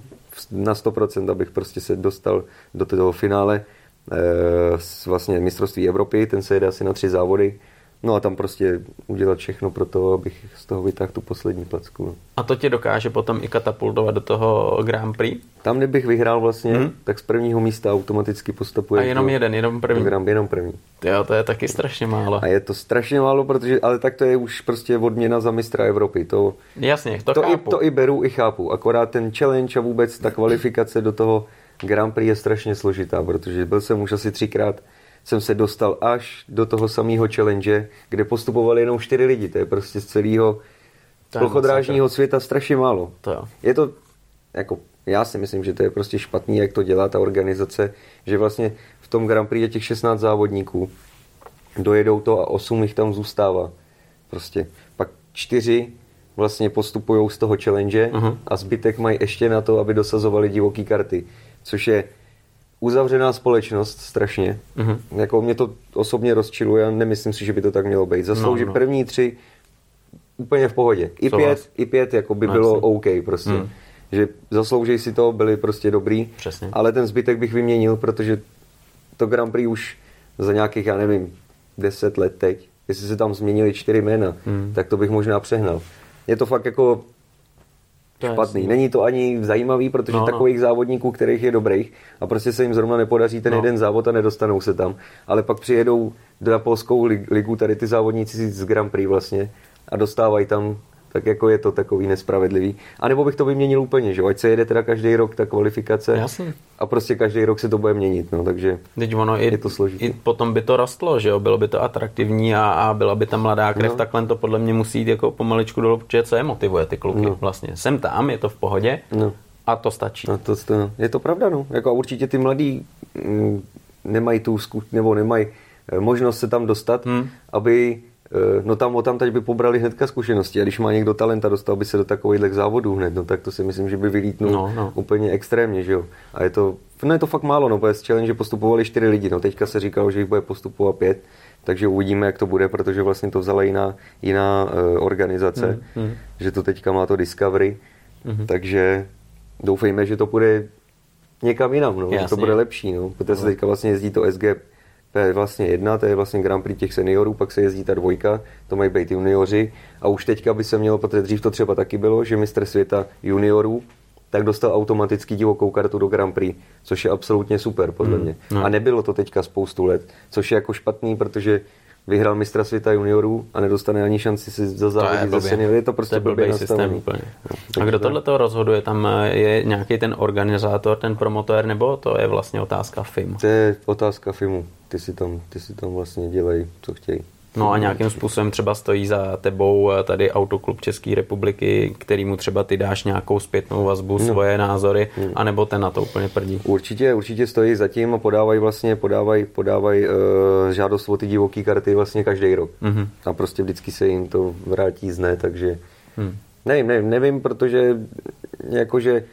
na 100%, abych prostě se dostal do toho finále e, vlastně mistrovství Evropy, ten se jede asi na tři závody No a tam prostě udělat všechno pro to, abych z toho vytáhl tu poslední placku. No. A to tě dokáže potom i katapultovat do toho Grand Prix? Tam, kdybych vyhrál vlastně, hmm. tak z prvního místa automaticky postupuje. A jenom jeden, jenom první? Grand, jenom první. Jo, to je taky strašně málo. A je to strašně málo, protože, ale tak to je už prostě odměna za mistra Evropy. To, Jasně, to, to, chápu. I, to i beru, i chápu. Akorát ten challenge a vůbec ta kvalifikace do toho Grand Prix je strašně složitá, protože byl jsem už asi třikrát jsem se dostal až do toho samého challenge, kde postupovali jenom čtyři lidi. To je prostě z celého plochodrážního světa strašně málo. To jo. Je to, jako, já si myslím, že to je prostě špatný, jak to dělá ta organizace, že vlastně v tom Grand Prix je těch 16 závodníků, dojedou to a 8 jich tam zůstává. Prostě pak čtyři vlastně postupují z toho challenge uh-huh. a zbytek mají ještě na to, aby dosazovali divoký karty, což je uzavřená společnost strašně. Mm-hmm. Jako mě to osobně rozčiluje a nemyslím si, že by to tak mělo být. Zaslouží no, no. první tři úplně v pohodě. I Co pět, vás? i pět jako by no, bylo jasný. OK prostě. Mm. Že zaslouží si to, byli prostě dobrý. Přesně. Ale ten zbytek bych vyměnil, protože to Grand Prix už za nějakých, já nevím, deset let teď, jestli se tam změnili čtyři jména, mm. tak to bych možná přehnal. Je to fakt jako to špatný. Není to ani zajímavý, protože no, takových no. závodníků, kterých je dobrých, a prostě se jim zrovna nepodaří ten no. jeden závod a nedostanou se tam. Ale pak přijedou do Polskou ligu tady ty závodníci z Grand Prix vlastně a dostávají tam tak jako je to takový nespravedlivý. A nebo bych to vyměnil úplně, že ať se jede teda každý rok ta kvalifikace Jasně. a prostě každý rok se to bude měnit, no, takže Teď ono je i, to složitý. I potom by to rostlo, že jo, bylo by to atraktivní a, a byla by tam mladá krev, no. takhle to podle mě musí jít jako pomaličku dolů, protože co je motivuje ty kluky no. vlastně. Jsem tam, je to v pohodě, no A to stačí. A to, to, je to pravda, no. Jako a určitě ty mladí mm, nemají tu zkuš, nebo nemají eh, možnost se tam dostat, hmm. aby no tam o tam teď by pobrali hnedka zkušenosti a když má někdo talent a dostal by se do takových závodů hned, no tak to si myslím, že by vylítnul no, no. úplně extrémně, že jo. A je to, no je to fakt málo, no, protože z challenge postupovali čtyři lidi, no teďka se říkalo, že jich bude postupovat pět, takže uvidíme, jak to bude, protože vlastně to vzala jiná, jiná uh, organizace, mm, mm. že to teďka má to Discovery, mm. takže doufejme, že to bude někam jinam, no, že to bude lepší, no, protože se no. teďka vlastně jezdí to SGP vlastně jedna, to je vlastně Grand Prix těch seniorů, pak se jezdí ta dvojka, to mají být junioři a už teďka by se mělo, protože dřív to třeba taky bylo, že mistr světa juniorů tak dostal automaticky divokou kartu do Grand Prix, což je absolutně super podle hmm. mě. No. A nebylo to teďka spoustu let, což je jako špatný, protože vyhrál mistra světa juniorů a nedostane ani šanci si za závodit za senior. Je to prostě to blbý systém úplně. No, a kdo tohle to rozhoduje? Tam eh, je nějaký ten organizátor, ten promotor, nebo to je vlastně otázka FIM? To je otázka FIMu. Ty si tam, ty si tam vlastně dělají, co chtějí. No a nějakým způsobem třeba stojí za tebou eh, tady Autoklub České republiky, kterýmu třeba ty dáš nějakou zpětnou vazbu, no. svoje názory, no. anebo ten na to úplně prdí. Určitě, určitě stojí za tím a podávají vlastně, podávají, podávají uh, žádost o ty divoké karty vlastně každý rok. Mm-hmm. A prostě vždycky se jim to vrátí zne, takže mm. nevím, nevím, nevím, protože jakože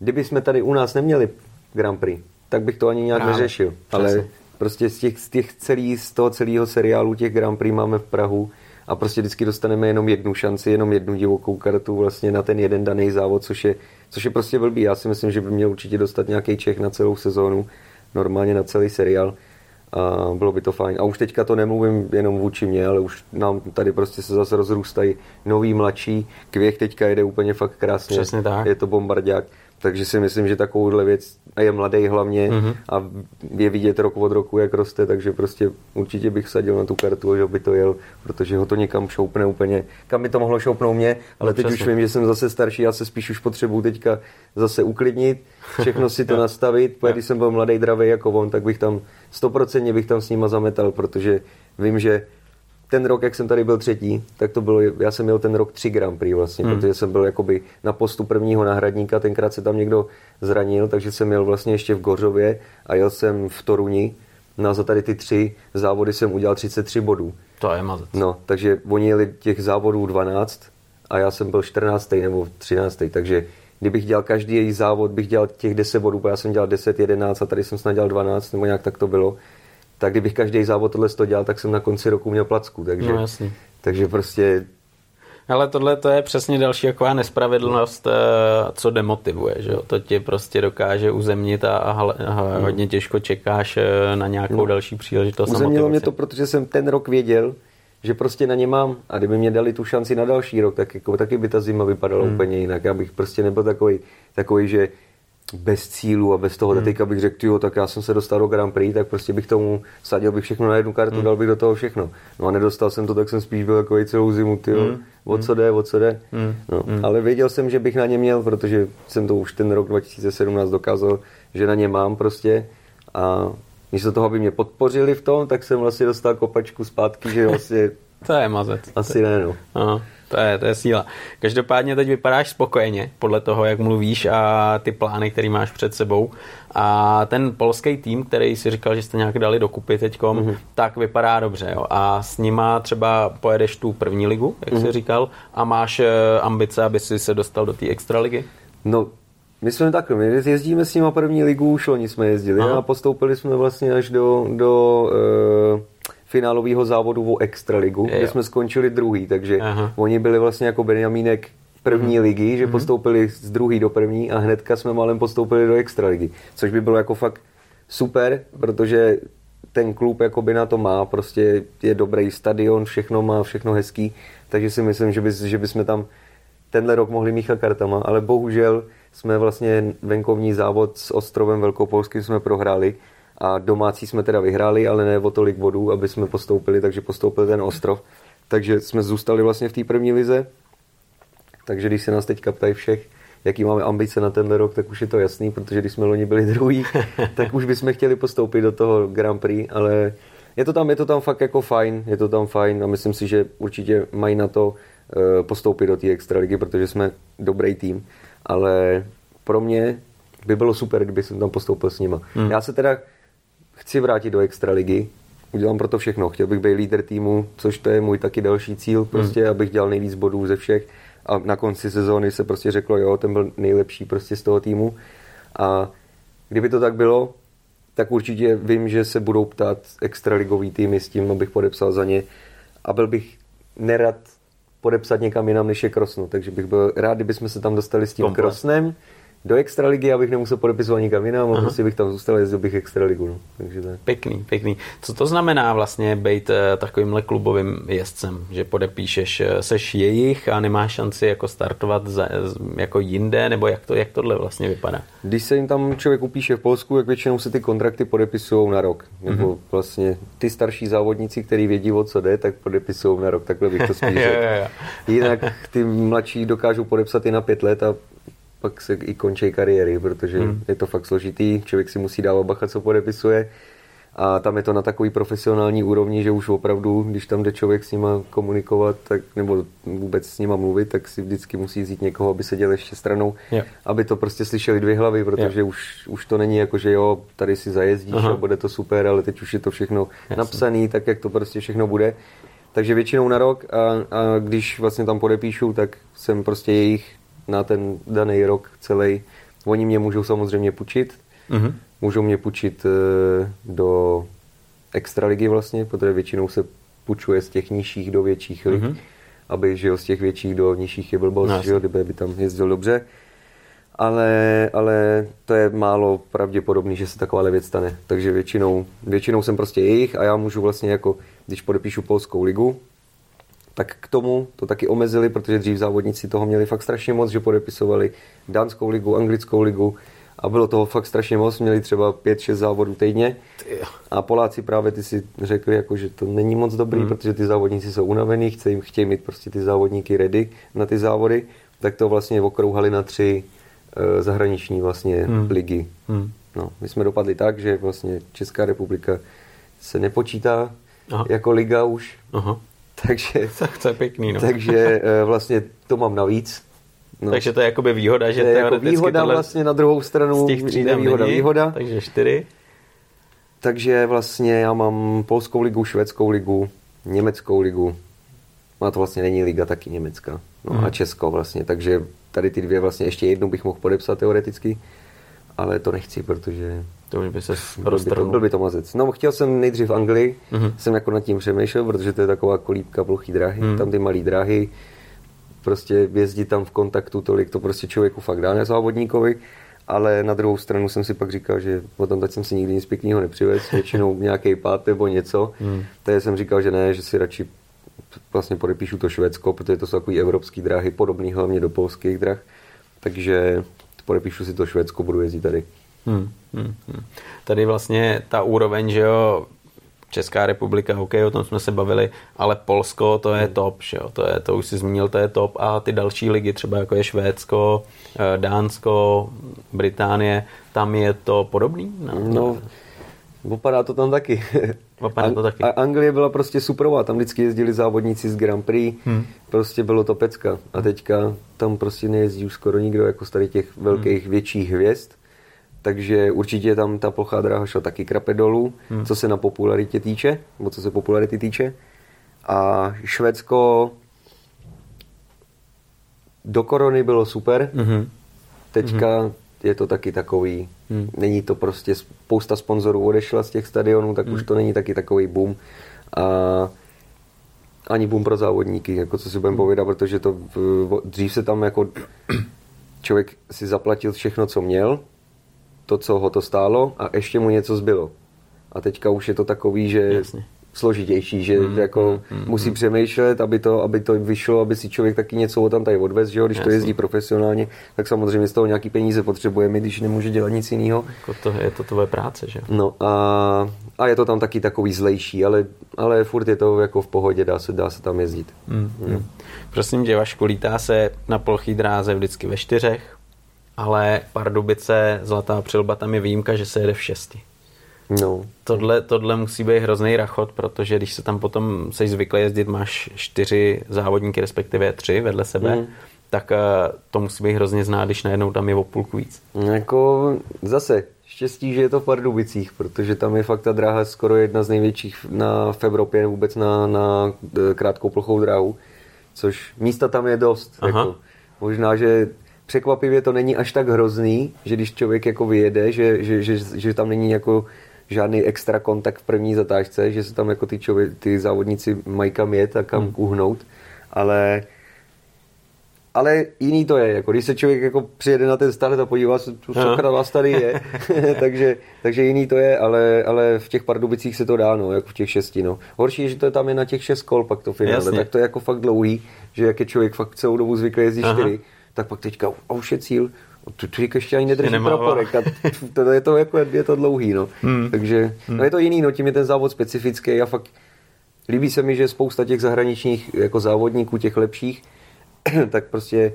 kdyby jsme tady u nás neměli Grand Prix, tak bych to ani nějak Právě. neřešil. Ale prostě z těch, z těch celý, z toho celého seriálu těch Grand Prix máme v Prahu a prostě vždycky dostaneme jenom jednu šanci, jenom jednu divokou kartu vlastně na ten jeden daný závod, což je, což je prostě blbý. Já si myslím, že by měl určitě dostat nějaký Čech na celou sezónu, normálně na celý seriál a bylo by to fajn. A už teďka to nemluvím jenom vůči mě, ale už nám tady prostě se zase rozrůstají nový, mladší. Kvěch teďka jede úplně fakt krásně. Přesně tak. Je to bombardák. Takže si myslím, že takovouhle věc, a je mladý hlavně mm-hmm. a je vidět rok od roku, jak roste, takže prostě určitě bych sadil na tu kartu, že by to jel, protože ho to někam šoupne úplně, kam by to mohlo šoupnout mě, ale no, teď přesně. už vím, že jsem zase starší, já se spíš už potřebuju teďka zase uklidnit, všechno si to [LAUGHS] nastavit, protože když jsem byl mladý, dravý jako on, tak bych tam, stoprocentně bych tam s nima zametal, protože vím, že ten rok, jak jsem tady byl třetí, tak to bylo, já jsem měl ten rok tři Grand Prix vlastně, hmm. protože jsem byl jakoby na postu prvního náhradníka, tenkrát se tam někdo zranil, takže jsem měl vlastně ještě v Gořově a jel jsem v Toruni. No a za tady ty tři závody jsem udělal 33 bodů. To je mazec. No, takže oni jeli těch závodů 12 a já jsem byl 14. nebo 13. Takže kdybych dělal každý její závod, bych dělal těch 10 bodů, já jsem dělal 10, 11 a tady jsem snad dělal 12, nebo nějak tak to bylo tak kdybych každý závod tohle to dělal, tak jsem na konci roku měl placku. Takže, no, jasný. takže prostě ale tohle to je přesně další taková nespravedlnost, eh, co demotivuje, že To tě prostě dokáže uzemnit a, a, a no. hodně těžko čekáš eh, na nějakou no. další příležitost. Uzemnilo mě to, protože jsem ten rok věděl, že prostě na ně mám a kdyby mě dali tu šanci na další rok, tak jako, taky by ta zima vypadala hmm. úplně jinak. Já bych prostě nebyl takový, takový že bez cílu a bez toho, hmm. teďka bych řekl, jo, tak já jsem se dostal do Grand Prix, tak prostě bych tomu sadil bych všechno na jednu kartu, hmm. dal bych do toho všechno. No a nedostal jsem to, tak jsem spíš byl takový celou zimu, ty hmm. o co jde, o co jde. Hmm. No, hmm. Ale věděl jsem, že bych na ně měl, protože jsem to už ten rok 2017 dokázal, že na ně mám prostě a místo toho, aby mě podpořili v tom, tak jsem vlastně dostal kopačku zpátky, že vlastně... [LAUGHS] to je mazec. Asi ne, no. Aha. To je, to je síla. Každopádně teď vypadáš spokojeně podle toho, jak mluvíš a ty plány, které máš před sebou. A ten polský tým, který si říkal, že jste nějak dali dokupy teďkom, mm-hmm. tak vypadá dobře. Jo. A s nima třeba pojedeš tu první ligu, jak mm-hmm. jsi mhm. říkal, a máš eh, ambice, aby si se dostal do té extraligy? No, my jsme takhle, my jezdíme s nima první ligu, už oni jsme jezdili Aha. a postoupili jsme vlastně až do, do uh, finálového závodu o Extraligu, kde jsme skončili druhý, takže Aha. oni byli vlastně jako Benjamínek první mm. ligy, že mm. postoupili z druhý do první a hnedka jsme malem postoupili do Extraligy, což by bylo jako fakt super, protože ten klub jakoby na to má, prostě je dobrý stadion, všechno má, všechno hezký, takže si myslím, že, by, že bychom tam tenhle rok mohli míchat kartama, ale bohužel jsme vlastně venkovní závod s Ostrovem Velkopolským jsme prohráli, a domácí jsme teda vyhráli, ale ne o tolik bodů, aby jsme postoupili, takže postoupil ten ostrov. Takže jsme zůstali vlastně v té první lize. Takže když se nás teďka ptají všech, jaký máme ambice na ten rok, tak už je to jasný, protože když jsme loni byli druhý, [LAUGHS] tak už bychom chtěli postoupit do toho Grand Prix, ale je to tam, je to tam fakt jako fajn, je to tam fajn a myslím si, že určitě mají na to uh, postoupit do té extraligy, protože jsme dobrý tým, ale pro mě by bylo super, kdyby jsem tam postoupil s nima. Hmm. Já se teda chci vrátit do extraligy, udělám pro to všechno. Chtěl bych být líder týmu, což to je můj taky další cíl, prostě, hmm. abych dělal nejvíc bodů ze všech. A na konci sezóny se prostě řeklo, jo, ten byl nejlepší prostě z toho týmu. A kdyby to tak bylo, tak určitě vím, že se budou ptát extraligový týmy s tím, abych podepsal za ně. A byl bych nerad podepsat někam jinam, než je Krosno. Takže bych byl rád, kdybychom se tam dostali s tím Komplet. Krosnem do extraligy, abych nemusel podepisovat nikam jinam a prostě bych tam zůstal, jezdil bych extraligu. No. Takže tak. Pěkný, pěkný. Co to znamená vlastně být uh, takovýmhle klubovým jezdcem, že podepíšeš, eh, seš jejich a nemáš šanci jako startovat za, jako jinde, nebo jak, to, jak tohle vlastně vypadá? Když se jim tam člověk upíše v Polsku, jak většinou se ty kontrakty podepisují na rok. Nebo mm-hmm. vlastně ty starší závodníci, kteří vědí, o co jde, tak podepisují na rok. Takhle bych to spíš [LAUGHS] Jinak ty mladší dokážou podepsat i na pět let a pak se i končí kariéry, protože hmm. je to fakt složitý, člověk si musí dávat bacha, co podepisuje a tam je to na takový profesionální úrovni, že už opravdu, když tam jde člověk s nima komunikovat, tak, nebo vůbec s nima mluvit, tak si vždycky musí vzít někoho, aby se děl ještě stranou, yeah. aby to prostě slyšeli dvě hlavy, protože yeah. už, už to není jako, že jo, tady si zajezdíš Aha. a bude to super, ale teď už je to všechno Jasně. napsané, tak jak to prostě všechno bude. Takže většinou na rok a, a když vlastně tam podepíšu, tak jsem prostě jejich na ten daný rok celý. Oni mě můžou samozřejmě půjčit, mm-hmm. můžou mě půjčit e, do extraligy vlastně, protože většinou se půjčuje z těch nižších do větších lig, mm-hmm. aby žil z těch větších do nižších je blbost, no, že kdyby by tam jezdil dobře. Ale, ale to je málo pravděpodobný, že se taková věc stane. Takže většinou, většinou jsem prostě jejich a já můžu vlastně jako, když podepíšu polskou ligu, tak k tomu to taky omezili, protože dřív závodníci toho měli fakt strašně moc, že podepisovali dánskou ligu, anglickou ligu a bylo toho fakt strašně moc, měli třeba 5-6 závodů týdně a Poláci právě ty si řekli, jako, že to není moc dobrý, hmm. protože ty závodníci jsou unavení, chtějí, chtějí mít prostě ty závodníky ready na ty závody, tak to vlastně okrouhali na tři uh, zahraniční vlastně hmm. ligy. Hmm. No, my jsme dopadli tak, že vlastně Česká republika se nepočítá Aha. jako liga už. Aha. Takže, [LAUGHS] tak to je pěkný, no. takže eh, vlastně to mám navíc. No. Takže to je jakoby výhoda, že to je jako výhoda vlastně na druhou stranu. Z těch tří výhoda, není, výhoda. Takže čtyři. Takže vlastně já mám polskou ligu, švédskou ligu, německou ligu. A to vlastně není liga taky německá. No hmm. a Česko vlastně. Takže tady ty dvě vlastně ještě jednu bych mohl podepsat teoreticky. Ale to nechci, protože to už by se roztrhnul. Byl by to mazec. No, chtěl jsem nejdřív v Anglii, mm-hmm. jsem jako nad tím přemýšlel, protože to je taková kolíbka plochý dráhy, mm. tam ty malé dráhy, prostě jezdit tam v kontaktu tolik, to prostě člověku fakt dá nezávodníkovi, ale na druhou stranu jsem si pak říkal, že potom teď jsem si nikdy nic pěkného nepřivez, [LAUGHS] většinou nějaký pát nebo něco, mm. takže jsem říkal, že ne, že si radši vlastně podepíšu to Švédsko, protože to jsou takový evropský dráhy, podobný hlavně do polských drah, takže podepíšu si to Švédsko, budu jezdit tady. Hmm, hmm, hmm. Tady vlastně ta úroveň, že jo, Česká republika, OK, o tom jsme se bavili, ale Polsko to je hmm. top, že jo, to, je, to už si zmínil, to je top a ty další ligy, třeba jako je Švédsko, eh, Dánsko, Británie, tam je to podobný? No, no Vypadá to tam taky. Vypadá to taky. A Anglie byla prostě superová, tam vždycky jezdili závodníci z Grand Prix, hmm. prostě bylo to pecka. A teďka tam prostě nejezdí už skoro nikdo jako z tady těch velkých hmm. větších hvězd. Takže určitě tam ta plochá dráha šla taky krape dolů, hmm. co se na popularitě týče, nebo co se popularity týče. A Švédsko do korony bylo super. Hmm. Teďka hmm. je to taky takový, hmm. není to prostě, spousta sponzorů odešla z těch stadionů, tak hmm. už to není taky takový boom. A ani boom pro závodníky, jako co si budeme hmm. povědat, protože to v, dřív se tam jako člověk si zaplatil všechno, co měl, to, co ho to stálo a ještě mu něco zbylo. A teďka už je to takový, že Jasně. složitější, že mm, jako mm, musí mm. přemýšlet, aby to, aby to vyšlo, aby si člověk taky něco tam tady odvez, že jo? když Jasně. to jezdí profesionálně, tak samozřejmě z toho nějaký peníze potřebujeme, když nemůže dělat nic jiného. Jako to je to tvoje práce, že No a, a je to tam taky takový zlejší, ale, ale furt je to jako v pohodě, dá se, dá se tam jezdit. Mm, mm. Prosím tě, Vašku, lítá se na plochý dráze vždycky ve čtyřech, ale Pardubice, Zlatá přilba, tam je výjimka, že se jede v šesti. No. Tohle, tohle musí být hrozný rachot, protože když se tam potom seš zvyklý jezdit, máš čtyři závodníky, respektive tři vedle sebe, mm. tak to musí být hrozně znát, když najednou tam je o půlku víc. Jako zase, štěstí, že je to v Pardubicích, protože tam je fakt ta dráha skoro jedna z největších na, v Evropě, vůbec na, na krátkou plochou dráhu, což místa tam je dost. Jako, možná, že překvapivě to není až tak hrozný, že když člověk jako vyjede, že, že, že, že tam není jako žádný extra kontakt v první zatáčce, že se tam jako ty, člověk, ty závodníci mají kam jet a kam hmm. uhnout, ale ale jiný to je, jako když se člověk jako přijede na ten start a podívá se, co sakra vás tady je, [LAUGHS] [LAUGHS] takže, takže jiný to je, ale, ale v těch Pardubicích se to dá, no, jako v těch šesti, no. Horší je, že to je tam je na těch šest kol pak to finále, Jasně. tak to je jako fakt dlouhý, že jak je člověk fakt celou dobu zvyklý jezdit čtyři, tak pak teďka, a už je cíl, tu člověk ještě ani nedrží praporek a to je to, jako, je to dlouhý, no. Hmm. Takže, hmm. no je to jiný, no, tím je ten závod specifický a fakt líbí se mi, že spousta těch zahraničních jako závodníků, těch lepších, [CLEARS THROAT] tak prostě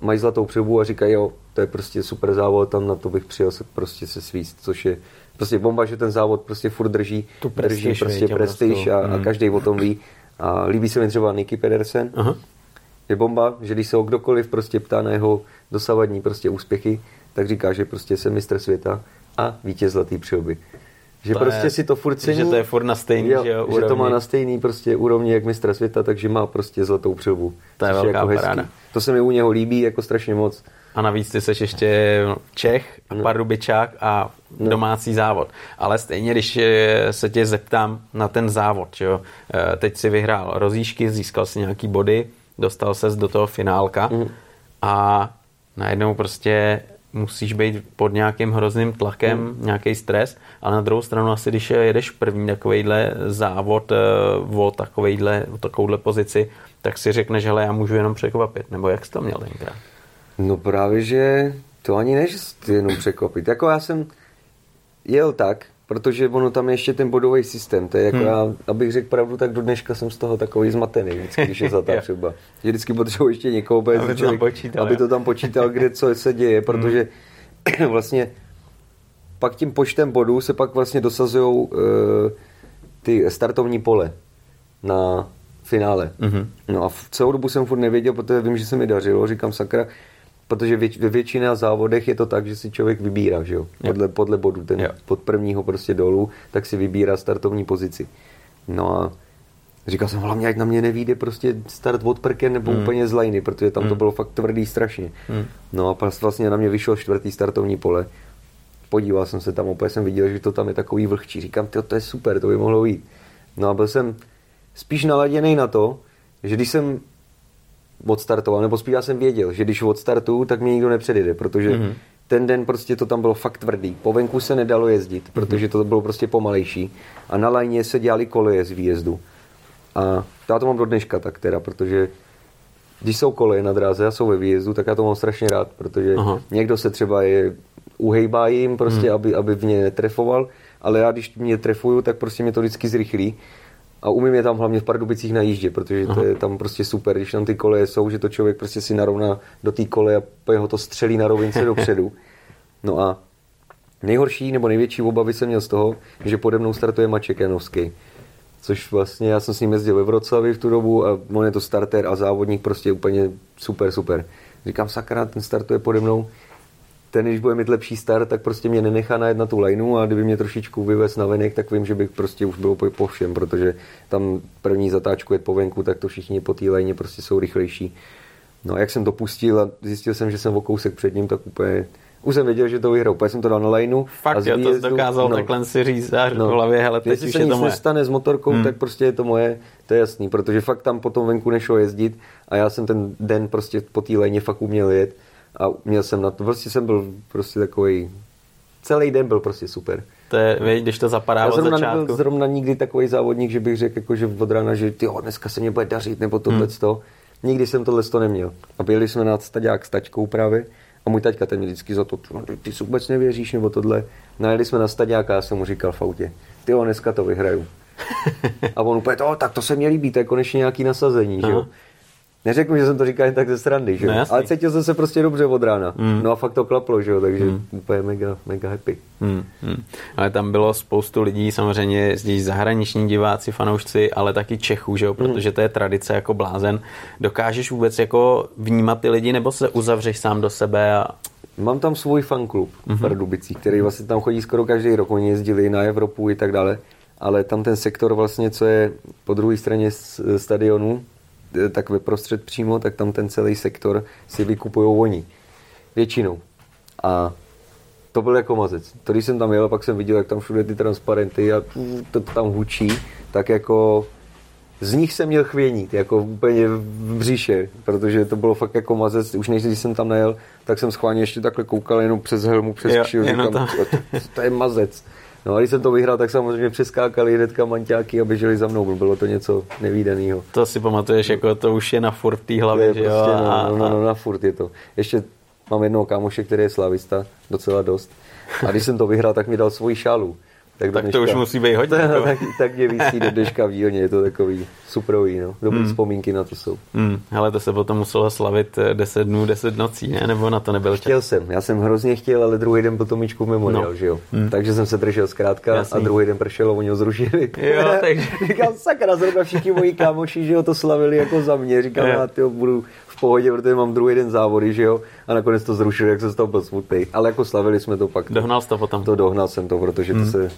mají zlatou přilbu a říkají, jo, to je prostě super závod, tam na to bych přijel se prostě se svíst, což je prostě bomba, že ten závod prostě furt drží, tu drží prostě prestiž a, a hmm. každý o tom ví. A líbí se mi třeba Nicky Pedersen, Aha je bomba, že když se ho kdokoliv prostě ptá na jeho dosavadní prostě úspěchy, tak říká, že prostě jsem mistr světa a vítěz zlatý přilby. Že to prostě je, si to furt cení. Že to je furt na stejný, jo, že, jo, že to má na stejný prostě úrovni jak mistra světa, takže má prostě zlatou přilbu. To je velká jako paráda. Hezký. To se mi u něho líbí jako strašně moc. A navíc ty seš ještě Čech, no. Pardubičák a no. domácí závod. Ale stejně, když se tě zeptám na ten závod, jo? Eh, teď si vyhrál rozíšky, získal si nějaký body, dostal ses do toho finálka mm. a najednou prostě musíš být pod nějakým hrozným tlakem, mm. nějaký stres, ale na druhou stranu asi, když jedeš první takovejhle závod eh, o takovejhle, o takovouhle pozici, tak si řekneš, že já můžu jenom překvapit, nebo jak jsi to měl tenkrát? No právě, že to ani než jenom překvapit. Jako já jsem jel tak, protože ono tam je ještě ten bodový systém. To je jako hmm. já, abych řekl pravdu, tak do dneška jsem z toho takový zmatený, vždycky, když je zlatá [LAUGHS] třeba. Že vždycky potřebuji ještě někoho, aby, to člověk, počítal, aby to tam počítal, kde co se děje, protože hmm. [CLEARS THROAT] vlastně pak tím počtem bodů se pak vlastně dosazují uh, ty startovní pole na finále. Mm-hmm. No a v celou dobu jsem furt nevěděl, protože vím, že se mi dařilo. Říkám, sakra, protože věč, ve většině závodech je to tak, že si člověk vybírá, že jo? Podle, podle bodu, ten jo. pod prvního prostě dolů, tak si vybírá startovní pozici. No a říkal jsem, hlavně ať na mě nevíde prostě start od prken nebo mm. úplně z lajny, protože tam mm. to bylo fakt tvrdý strašně. Mm. No a vlastně na mě vyšlo čtvrtý startovní pole. Podíval jsem se tam, opět jsem viděl, že to tam je takový vlhčí. Říkám, to je super, to by mohlo jít. No a byl jsem spíš naladěný na to, že když jsem odstartoval, nebo spíš já jsem věděl, že když odstartuju, tak mě nikdo nepředjede, protože mm-hmm. ten den prostě to tam bylo fakt tvrdý. Po venku se nedalo jezdit, mm-hmm. protože to bylo prostě pomalejší. A na lajně se dělali koleje z výjezdu. A já to mám do dneška tak teda, protože když jsou koleje na dráze a jsou ve výjezdu, tak já to mám strašně rád, protože Aha. někdo se třeba je uhejbá jim prostě, mm. aby, aby v ně netrefoval, ale já když mě trefuju, tak prostě mě to vždycky zrychlí a umím je tam hlavně v Pardubicích na jíždě, protože to je tam prostě super, když tam ty koleje jsou, že to člověk prostě si narovná do té kole a jeho to střelí na rovince [LAUGHS] dopředu. No a nejhorší nebo největší obavy jsem měl z toho, že pode mnou startuje Maček Janovský. Což vlastně já jsem s ním jezdil ve Vroclavi v tu dobu a on je to starter a závodník prostě úplně super, super. Říkám, sakra, ten startuje pode mnou ten, když bude mít lepší start, tak prostě mě nenechá najet na tu lineu a kdyby mě trošičku vyvez na venek, tak vím, že bych prostě už byl po všem, protože tam první zatáčku je po venku, tak to všichni po té lajně prostě jsou rychlejší. No a jak jsem to pustil a zjistil jsem, že jsem o kousek před ním, tak úplně už jsem věděl, že to vyhrál. Úplně jsem to dal na lineu. Fakt, a jo, to jsi dokázal no, takhle si říct a no, v hlavě, hele, teď už se nic nestane s motorkou, hmm. tak prostě je to moje, to je jasný, protože fakt tam potom venku nešlo jezdit a já jsem ten den prostě po té lajně fakt uměl jet a měl jsem na to, prostě jsem byl prostě takový, celý den byl prostě super. To je, víš, když to zapadá Já od zrovna začátku. nebyl zrovna nikdy takový závodník, že bych řekl, jako, že od rána, že ty dneska se mě bude dařit, nebo tohle hmm. to. Nikdy jsem tohle to neměl. A byli jsme na staďák s taťkou právě a můj taťka ten mě vždycky za to, ty, ty vůbec nevěříš, nebo tohle. Najeli jsme na staďáka a já jsem mu říkal v autě, ty dneska to vyhraju. [LAUGHS] a on úplně, to, tak to se mě líbí, to je konečně nějaký nasazení, že jo. Neřeknu, že jsem to říkal jen tak ze srandy, že? No, ale cítil jsem se prostě dobře od rána. Mm. No a fakt to klaplo, že jo, takže mm. úplně mega, mega happy. Mm. Mm. Ale tam bylo spoustu lidí, samozřejmě zdí zahraniční diváci, fanoušci, ale taky Čechů, že jo, mm. protože to je tradice jako blázen. Dokážeš vůbec jako vnímat ty lidi, nebo se uzavřeš sám do sebe a Mám tam svůj fanklub mm-hmm. v Pardubicích, který vlastně tam chodí skoro každý rok. Oni jezdili na Evropu i tak dále, ale tam ten sektor vlastně, co je po druhé straně stadionu, tak ve prostřed přímo, tak tam ten celý sektor si vykupují oni. Většinou. A to byl jako mazec. To, když jsem tam jel, pak jsem viděl, jak tam všude ty transparenty a to, to tam hučí, tak jako z nich jsem měl chvěnit, jako úplně v bříše, protože to bylo fakt jako mazec, už než jsem tam najel, tak jsem schválně ještě takhle koukal jenom přes helmu, přes jo, kšil, říkám, to. To, to je mazec. No a když jsem to vyhrál, tak samozřejmě přeskákali hnedka manťáky a běželi za mnou, bylo to něco nevýdaného. To si pamatuješ, jako to už je na furt té hlavě, že prostě, jo? No, no, no, no, na furt je to. Ještě mám jednoho kámoše, který je slavista, docela dost. A když jsem to vyhrál, tak mi dal svoji šálu. Tak, tak dneška, to už musí být hodně. [LAUGHS] To, tak, tak mě vysí do dneška v je to takový suprový, no. Dobrý mm. vzpomínky na to jsou. Mm. Hele, to se potom muselo slavit 10 dnů, 10 nocí, ne? Nebo na to nebyl čas? Chtěl jsem, já jsem hrozně chtěl, ale druhý den byl Tomičku memorial, no. že jo. Mm. Takže jsem se držel zkrátka Jasný. a druhý den pršelo, oni ho zrušili. Jo, [LAUGHS] takže... Říkám, sakra, zrovna všichni moji kámoši, že jo, to slavili jako za mě. Říkám, já tyjo, budu v pohodě, protože mám druhý den závody, že jo, a nakonec to zrušili, jak se z toho byl smutný. Ale jako slavili jsme to pak. Dohnal jsi to potom? To dohnal jsem to, protože mm. to se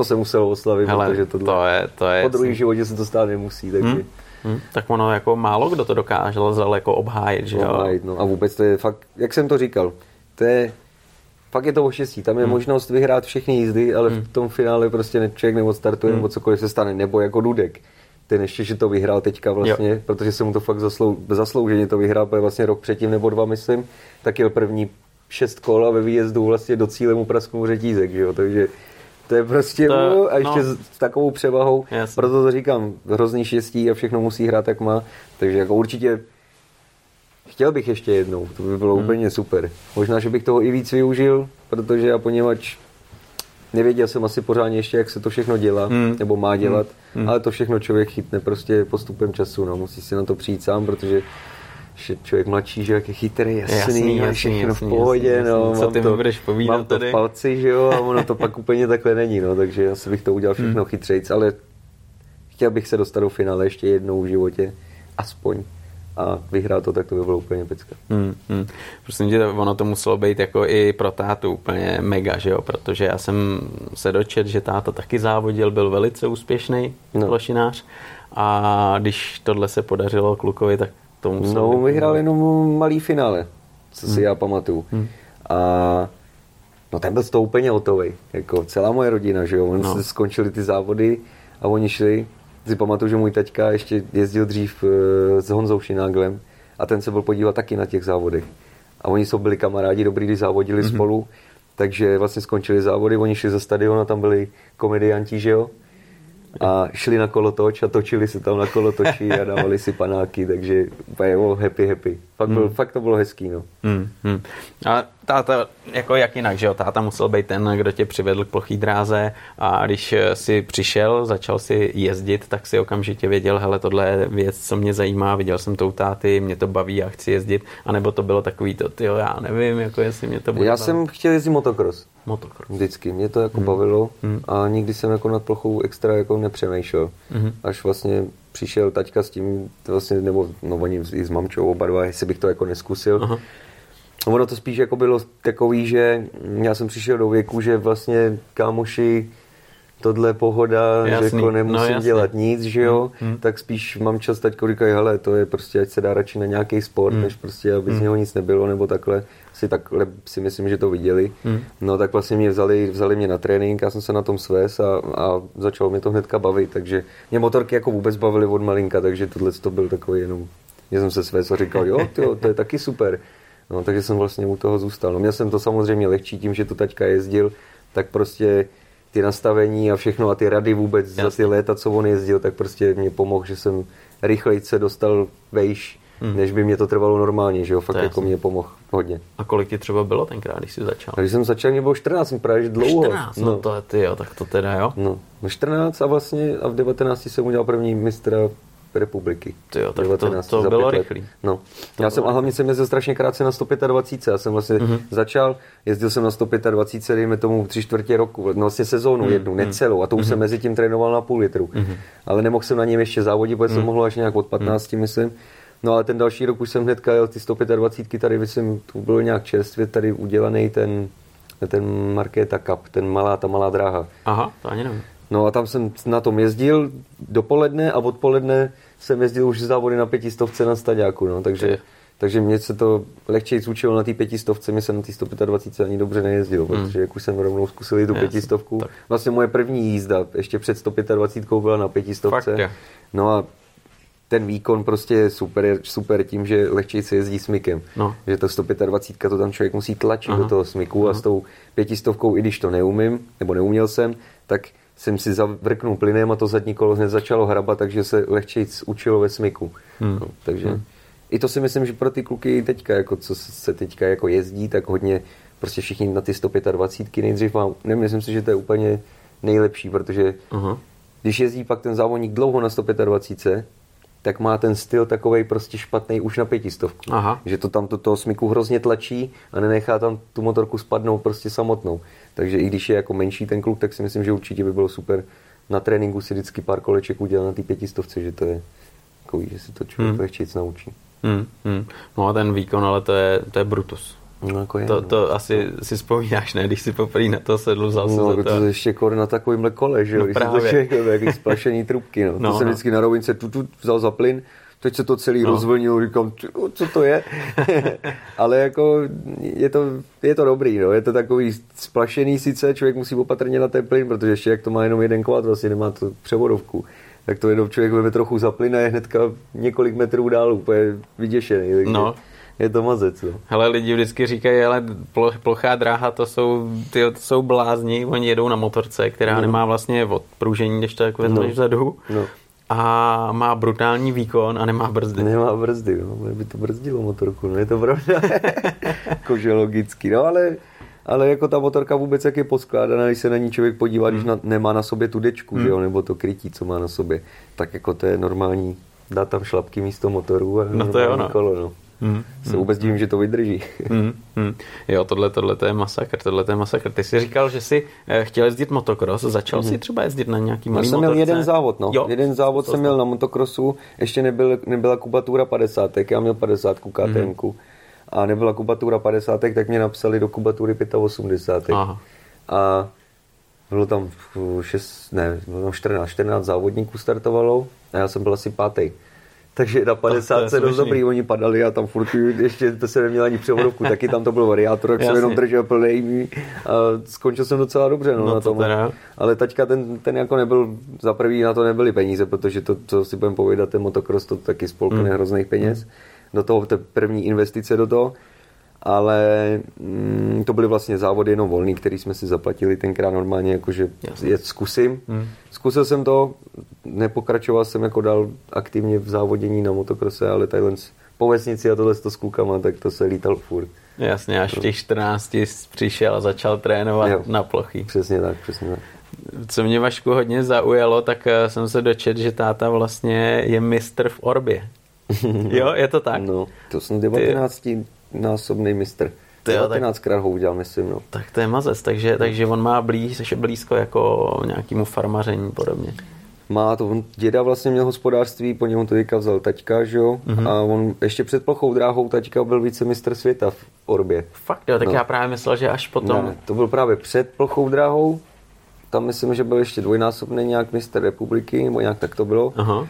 to se muselo oslavit, Hele, protože to, to je, to je, po druhém životě se to stát nemusí. Takže... Hmm. Hmm, tak ono jako málo kdo to dokáže jako obhájit, že jo? Obhájit, no. A vůbec to je fakt, jak jsem to říkal, to je, fakt je to o štěstí. Tam je hmm. možnost vyhrát všechny jízdy, ale hmm. v tom finále prostě člověk nebo startuje, hmm. nebo cokoliv se stane, nebo jako Dudek. Ten ještě, že to vyhrál teďka vlastně, jo. protože se mu to fakt zaslou, zaslouženě to vyhrál, protože vlastně rok předtím nebo dva, myslím, tak jel první šest kol a ve výjezdu vlastně do cíle mu prasknul řetízek, že jo? takže to je prostě, to, a ještě no. s takovou převahou, Jasně. proto to říkám, hrozný štěstí a všechno musí hrát jak má, takže jako určitě chtěl bych ještě jednou, to by bylo hmm. úplně super. Možná, že bych toho i víc využil, protože já poněvadž nevěděl jsem asi pořádně ještě, jak se to všechno dělá, hmm. nebo má dělat, hmm. ale to všechno člověk chytne prostě postupem času, no, musí si na to přijít sám, protože že člověk mladší, že jak je chytrý, jasný, jasný, jasný všechno jasný, v pohodě, jasný, no. Co ty to, budeš povídat mám to tady? v palci, že jo, a ono to pak úplně takhle není, no, takže asi bych to udělal všechno hmm. chytřejc, ale chtěl bych se dostat do finále ještě jednou v životě, aspoň a vyhrát to, tak to by bylo úplně pecka. Hmm, hmm. Prosím tě, ono to muselo být jako i pro tátu úplně mega, že jo? protože já jsem se dočet, že táta taky závodil, byl velice úspěšný no. plošinář a když tohle se podařilo klukovi, tak to musel no, vyhrál jenom malý finále, co si hmm. já pamatuju. Hmm. A no ten byl z toho úplně hotový. Jako celá moje rodina, že jo. Oni no. se skončili ty závody a oni šli. Si pamatuju, že můj taťka ještě jezdil dřív eh, s Honzou Šináglem a ten se byl podívat taky na těch závodech. A oni jsou byli kamarádi dobrý, když závodili mm-hmm. spolu, takže vlastně skončili závody, oni šli ze stadionu a tam byli komedianti, že jo a šli na kolotoč a točili se tam na kolotoči a dávali si panáky, takže úplně happy, happy. Fakt, byl, hmm. fakt to bylo hezký, no. Hmm, hmm. A táta, jako jak jinak, že jo, táta musel být ten, kdo tě přivedl k plochý dráze a když si přišel, začal si jezdit, tak si okamžitě věděl, hele, tohle je věc, co mě zajímá, viděl jsem to u táty, mě to baví a chci jezdit, anebo to bylo takový to, tyjo, já nevím, jako jestli mě to bude Já bavit. jsem chtěl jezdit motocross. Motocross. Vždycky, mě to jako hmm. bavilo hmm. a nikdy jsem jako nad plochou extra jako nepřemýšlel. Hmm. Až vlastně přišel taťka s tím, vlastně, nebo no oni i s mamčou oba dva, jestli bych to jako neskusil. Aha. Ono to spíš jako bylo takový, že já jsem přišel do věku, že vlastně kámoši tohle pohoda, jasný. že jako nemusím no, dělat nic, že jo, hmm. tak spíš mám čas teď říkají, hele, to je prostě, ať se dá radši na nějaký sport, hmm. než prostě, aby z hmm. něho nic nebylo, nebo takhle, si takhle si myslím, že to viděli. Hmm. No tak vlastně mě vzali, vzali mě na trénink, já jsem se na tom svést a, a začalo mě to hnedka bavit, takže mě motorky jako vůbec bavily od malinka, takže tohle to byl takový jenom, že jsem se svést a říkal, jo, tyjo, to je taky super. No, takže jsem vlastně u toho zůstal. No, měl jsem to samozřejmě lehčí tím, že to taťka jezdil, tak prostě ty nastavení a všechno a ty rady vůbec Jasně. za ty léta, co on jezdil, tak prostě mě pomohl, že jsem rychleji se dostal vejš, hmm. než by mě to trvalo normálně, že jo, fakt jako mě pomohl hodně. A kolik ti třeba bylo tenkrát, když jsi začal? A když jsem začal, mě bylo 14, jsem právě dlouho. 14, no, no to ty jo, tak to teda jo. No, 14 a vlastně a v 19 jsem udělal první mistra republiky. Tyjo, tak 19, to, to bylo rychlý. No. To já jsem, a hlavně jsem jezdil strašně krátce na 125. Já jsem vlastně mm-hmm. začal, jezdil jsem na 125, dejme tomu tři čtvrtě roku, no vlastně sezónu mm-hmm. jednu, necelou. A to už mm-hmm. jsem mezi tím trénoval na půl litru. Mm-hmm. Ale nemohl jsem na něm ještě závodit, protože mm-hmm. jsem mohl až nějak od 15, mm-hmm. myslím. No ale ten další rok už jsem hnedka jel ty 125 tady, myslím, to bylo nějak čerstvě tady udělaný ten, ten Markéta Cup, ten malá, ta malá dráha. Aha, to ani nevím. No a tam jsem na tom jezdil dopoledne a odpoledne jsem jezdil už závody na pětistovce na staďáku, no, takže, takže mě se to lehčej zúčilo na té pětistovce, mě se na té 125 ani dobře nejezdilo, hmm. protože jak už jsem rovnou zkusil tu pětistovku. Vlastně moje první jízda ještě před 125 byla na pětistovce. Fakt, no a ten výkon prostě je super, super tím, že lehčej se jezdí smykem. No. Že to 125 to tam člověk musí tlačit Aha. do toho smyku Aha. a s tou pětistovkou, i když to neumím, nebo neuměl jsem, tak jsem si zavrknul plynem a to zadní kolo hned začalo hrabat, takže se lehčej učilo ve smyku. Hmm. No, takže hmm. i to si myslím, že pro ty kluky teďka, jako co se teďka jako jezdí, tak hodně prostě všichni na ty 125 nejdřív mám, nemyslím si, že to je úplně nejlepší, protože uh-huh. když jezdí pak ten závodník dlouho na 125, tak má ten styl takový prostě špatný už na pětistovku. Aha. Že to tam toho smyku hrozně tlačí a nenechá tam tu motorku spadnout prostě samotnou. Takže i když je jako menší ten kluk, tak si myslím, že určitě by bylo super na tréninku si vždycky pár koleček udělat na ty pětistovce, že to je takový, že si to člověk hmm. lehčíc naučí. Hmm, hmm. No a ten výkon, ale to je, to je Brutus. No, jako je, to, no. to asi no. si vzpomínáš, ne? Když si poprvé na to sedl, vzal no, to. to ještě kor na takovýmhle kole, že jo? No, když právě. to všechno, jaký splašený trubky, no. no to jsem no. vždycky na rovince tu, tu vzal za plyn, teď se to celý no. rozvlnilo, říkám, co to je? [LAUGHS] Ale jako je to, je to dobrý, no. je to takový splašený sice, člověk musí opatrně na ten plyn, protože ještě jak to má jenom jeden kvát, vlastně nemá to převodovku, tak to jenom člověk veme trochu za plyn a je hnedka několik metrů dál úplně vyděšený. Takže... No je to mazec. No. Hele, lidi vždycky říkají, ale plochá dráha, to jsou, ty, to jsou blázni, oni jedou na motorce, která no. nemá vlastně odpružení, když to jako vezmeš no. vzadu. No. A má brutální výkon a nemá brzdy. Nemá brzdy, no. by to brzdilo motorku, no je to pravda. [LAUGHS] Jakože logicky, no ale ale jako ta motorka vůbec jak je poskládaná, když se na ní člověk podívá, hmm. když na, nemá na sobě tu dečku, hmm. že jo, nebo to krytí, co má na sobě, tak jako to je normální, dá tam šlapky místo motoru a no to je ono. kolo, no. Hmm. Se vůbec divím, že to vydrží. Hmm. Hmm. Jo, tohle, tohle to je masakr, tohle to je masakr. Ty jsi říkal, že jsi eh, chtěl jezdit motocross, začal hmm. jsi třeba jezdit na nějaký malý Já jsem měl jeden závod, no. Jo. Jeden závod jsem měl na motocrossu, ještě nebyl, nebyla kubatura 50, já měl 50 KTM. Hmm. A nebyla kubatura 50, tak mě napsali do kubatury 85. Aha. A bylo tam 6, ne, bylo tam 14, 14 závodníků startovalo a já jsem byl asi pátý takže na 50 se dost dobrý, oni padali a tam furt ještě to se neměl ani převodovku, taky tam to byl variátor, jak jsem jenom držel plný a skončil jsem docela dobře no, no na tom. Teda. Ale taťka ten, ten jako nebyl, za prvý na to nebyly peníze, protože to, co si budeme povědat, ten motocross, to taky spolkne hmm. hrozných peněz. Do toho, to první investice do toho ale mm, to byly vlastně závody jenom volný, který jsme si zaplatili tenkrát normálně, jakože je zkusím. Hmm. Zkusil jsem to, nepokračoval jsem jako dál aktivně v závodění na motokrose, ale tadyhle po vesnici a tohle s klukama, tak to se lítal furt. Jasně, až v těch 14 přišel a začal trénovat jo, na plochy. Přesně tak, přesně tak. Co mě Vašku hodně zaujalo, tak eh, jsem se dočet, že táta vlastně je mistr v Orbě. [LAUGHS] jo, je to tak? No, to jsem 19. Ty násobný mistr. 19krát ho udělal, myslím. No. Tak to je mazec, takže, takže on má blíž, blízko jako nějakému farmaření podobně. Má to, on děda vlastně měl hospodářství, po němu to teďka vzal taťka, že jo? Mm-hmm. A on ještě před plochou dráhou taťka byl vicemistr světa v Orbě. Fakt jo, tak no. já právě myslel, že až potom... Ne, to byl právě před plochou dráhou, tam myslím, že byl ještě dvojnásobný nějak mistr republiky, nebo nějak tak to bylo. Aha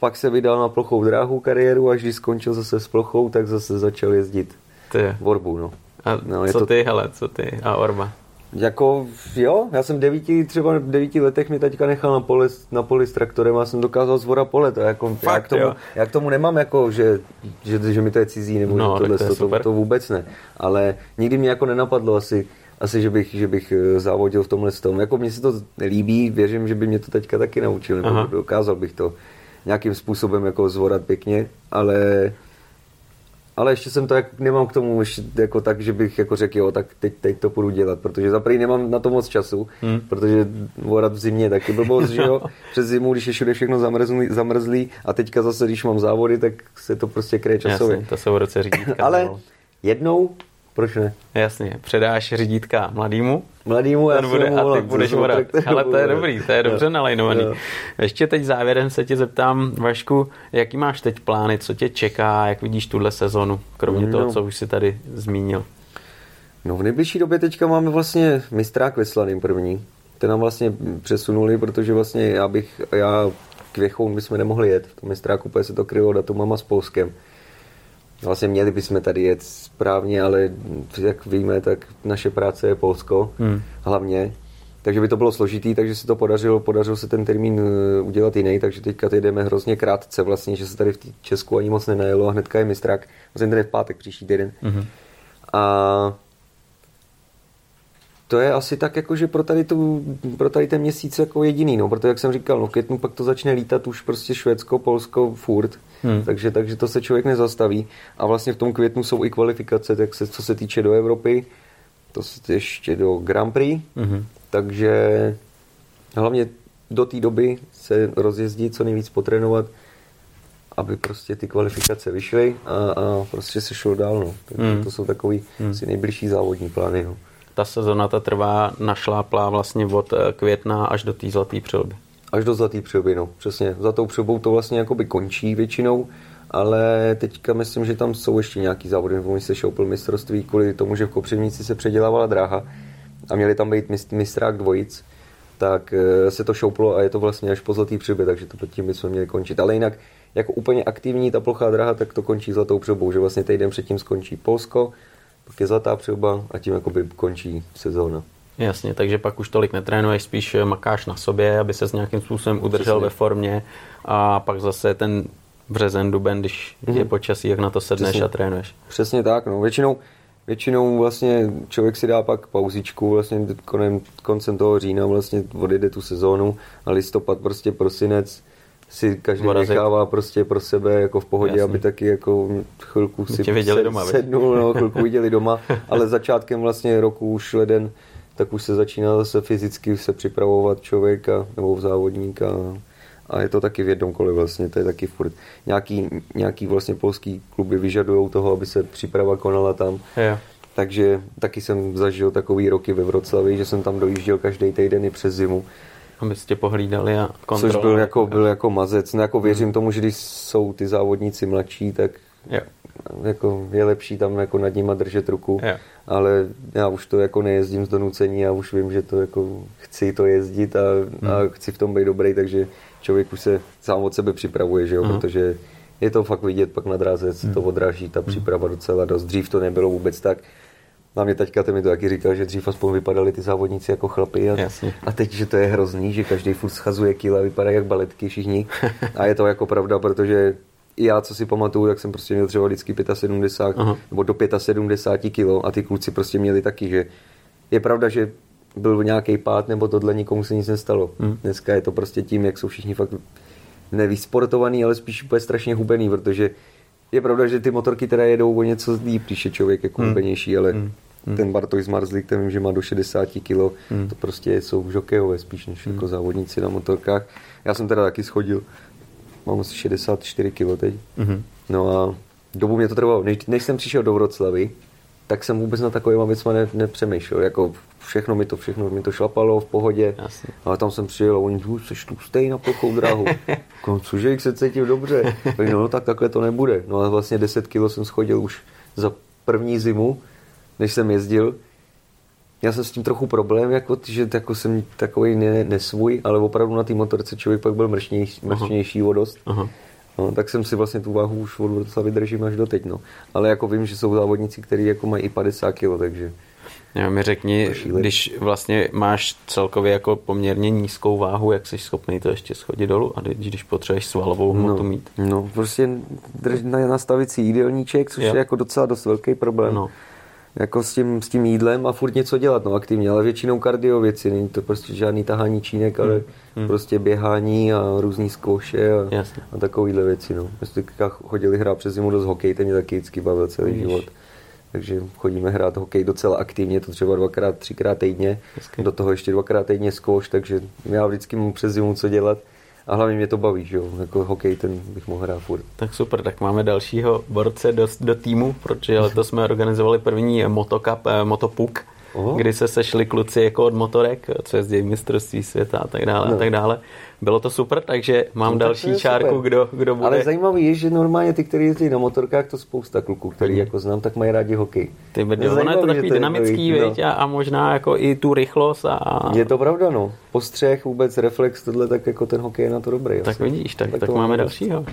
pak se vydal na plochou dráhu kariéru a když skončil zase s plochou, tak zase začal jezdit ty. v Orbu. No. A no, co to... ty, hele, co ty a Orba? Jako, jo, já jsem devíti, třeba v devíti letech mě teďka nechal na poli, na poli s traktorem a jsem dokázal zvora pole, to jako, Fakt, já, k tomu, já k tomu nemám jako, že, že, že mi to je cizí, nebo no, tohle, to, to, to, to, vůbec ne, ale nikdy mě jako nenapadlo asi, asi, že bych, že bych eh, závodil v tomhle tom. Jako mně se to líbí, věřím, že by mě to teďka taky naučil, nebo Aha. dokázal bych to nějakým způsobem jako zvorat pěkně, ale ale ještě jsem to, jak, nemám k tomu ještě jako tak, že bych jako řekl, jo, tak teď, teď to půjdu dělat, protože za nemám na to moc času, hmm. protože vorat v zimě taky blbost, že jo, [LAUGHS] přes zimu, když je všude všechno zamrzlý, zamrzlý a teďka zase, když mám závody, tak se to prostě kryje časově. Jasně, to se v roce řídítka. [LAUGHS] ale no. jednou proč ne? Jasně, předáš řídítka mladýmu, mladýmu ten bude, a ty budeš vorat. Ale to je dobrý, to je dobře no. nalajnovaný. No. Ještě teď závěrem se tě zeptám, Vašku, jaký máš teď plány, co tě čeká, jak vidíš tuhle sezonu, kromě no. toho, co už si tady zmínil? No v nejbližší době teďka máme vlastně mistrák ve Slaným první. Ten nám vlastně přesunuli, protože vlastně já bych, já k Věchoun bychom nemohli jet. V tom mistráku se to krylo datumama s Polskem. Vlastně měli bychom tady jet správně, ale jak víme, tak naše práce je Polsko hmm. hlavně. Takže by to bylo složitý, takže se to podařilo, podařilo se ten termín eh, udělat jiný, takže teďka jdeme hrozně krátce vlastně, že se tady v Česku ani moc nenajelo a hnedka je mistrák. Vlastně ten je v pátek příští týden. hmm A to je asi tak, jako, že pro tady, tu, pro tady ten měsíc jako jediný, no, protože jak jsem říkal, no, v květnu pak to začne lítat už prostě Švédsko, Polsko, furt, hmm. takže, takže to se člověk nezastaví a vlastně v tom květnu jsou i kvalifikace, tak se, co se týče do Evropy, to se ještě do Grand Prix, hmm. takže hlavně do té doby se rozjezdí, co nejvíc potrénovat, aby prostě ty kvalifikace vyšly a, a prostě se šlo dál, no. Hmm. to jsou takový hmm. si nejbližší závodní plány, no ta sezona ta trvá našláplá vlastně od eh, května až do té zlaté přilby. Až do zlaté přilby, no, přesně. Za tou přilbou to vlastně jakoby končí většinou, ale teďka myslím, že tam jsou ještě nějaký závody, nebo se šoupil mistrovství kvůli tomu, že v Kopřivnici se předělávala dráha a měli tam být mistrák dvojic, tak eh, se to šouplo a je to vlastně až po zlatý přilbě, takže to tím bychom měli končit. Ale jinak jako úplně aktivní ta plochá dráha, tak to končí zlatou přilbou, že vlastně týden předtím skončí Polsko, pak je zlatá přilba a tím jakoby končí sezóna. Jasně, takže pak už tolik netrénuješ, spíš makáš na sobě, aby se s nějakým způsobem udržel Přesně. ve formě a pak zase ten březen, duben, když mm-hmm. je počasí, jak na to sedneš Přesně. a trénuješ. Přesně tak, no. Většinou, většinou vlastně člověk si dá pak pauzičku, vlastně konem, koncem toho října vlastně odjede tu sezónu a listopad, prostě prosinec, si každý Morazek. nechává prostě pro sebe jako v pohodě, Jasně. aby taky jako chvilku si viděli doma, sednul, no, chvilku viděli doma, [LAUGHS] ale začátkem vlastně roku už leden, tak už se začíná zase fyzicky se připravovat člověka nebo závodníka a je to taky v jednom kole vlastně, to je taky furt. Nějaký, nějaký vlastně polský kluby vyžadují toho, aby se příprava konala tam. Jo. Takže taky jsem zažil takový roky ve Vroclavi, že jsem tam dojížděl každý týden i přes zimu aby tě pohlídali a kontrolovali. Což byl jako, byl jako mazec. No jako věřím hmm. tomu, že když jsou ty závodníci mladší, tak jo. Jako je lepší tam jako nad nima držet ruku. Jo. Ale já už to jako nejezdím z donucení, já už vím, že to jako chci to jezdit a, hmm. a chci v tom být dobrý, takže člověk už se sám od sebe připravuje, že jo, hmm. protože je to fakt vidět pak na dráze, hmm. to odráží ta hmm. příprava docela dost. Dřív to nebylo vůbec tak na mě teďka ten mi to taky říkal, že dřív aspoň vypadali ty závodníci jako chlapy a, a teď, že to je hrozný, že každý furt schazuje kila, vypadá jak baletky všichni. [LAUGHS] A je to jako pravda, protože i já, co si pamatuju, tak jsem prostě měl třeba vždycky 75 Aha. nebo do 75 kilo a ty kluci prostě měli taky, že je pravda, že byl nějaký pád nebo tohle, nikomu se nic nestalo. Hmm. Dneska je to prostě tím, jak jsou všichni fakt nevysportovaný, ale spíš úplně strašně hubený, protože je pravda, že ty motorky teda jedou o něco líp, když je člověk jako hmm. hubenější, ale hmm. ten Bartoj Zmarzlík, ten vím, že má do 60 kg, hmm. to prostě jsou žokejové spíš než hmm. jako závodníci na motorkách. Já jsem teda taky schodil, mám asi 64 kg teď. Hmm. No a dobu mě to trvalo, než, než jsem přišel do Vroclavy, tak jsem vůbec na takovýma věcma ne, nepřemýšlel. Jako všechno mi to, všechno mi to šlapalo v pohodě. Jasně. Ale tam jsem přijel a oni, jsi tlustej na plochou dráhu. [LAUGHS] Jako, cože, jak se cítím dobře. Tak no, no, tak takhle to nebude. No ale vlastně 10 kg jsem schodil už za první zimu, než jsem jezdil. Já jsem s tím trochu problém, jako, že jako jsem takový ne, nesvůj, ale opravdu na té motorce člověk pak byl mršnější, mršnější o dost. Aha. No, tak jsem si vlastně tu váhu už od Vroclavy držím až doteď. No. Ale jako vím, že jsou závodníci, kteří jako mají i 50 kg, takže... Já mi řekni, když vlastně máš celkově jako poměrně nízkou váhu, jak jsi schopný to ještě schodit dolů a když potřebuješ svalovou hmotu no, mít? No, prostě drž, nastavit si jídelníček, což jo. je jako docela dost velký problém. No. Jako s tím, s tím jídlem a furt něco dělat, no aktivně, ale většinou kardio věci, není to prostě žádný tahání čínek, ale hmm. prostě běhání a různý zkouše a, a takovýhle věci, no. My jsme chodili hrát přes zimu dost hokej, ten mě taky vždycky bavil celý Víš. život. Takže chodíme hrát hokej docela aktivně, to třeba dvakrát, třikrát týdně, Hezky. do toho ještě dvakrát týdně zkouš, takže já vždycky mám přes zimu co dělat a hlavně mě to baví, že jo, jako hokej ten bych mohl hrát furt. Tak super, tak máme dalšího borce do, do týmu, protože letos jsme organizovali první motocup, eh, motopuk, Oho. kdy se sešli kluci jako od motorek, co jezdí mistrovství světa a tak dále no. a tak dále. Bylo to super, takže mám no, další čárku, kdo, kdo bude. Ale zajímavý je, že normálně ty, kteří jezdí na motorkách, to spousta kluků, který jako znám, tak mají rádi hokej. Ty brďo, ono je to takový dynamický, no. a, a, možná jako i tu rychlost. A... Je to pravda, no. Postřeh, vůbec reflex, tohle, tak jako ten hokej je na to dobrý. Tak asi. vidíš, tak, tak, tak máme dalšího.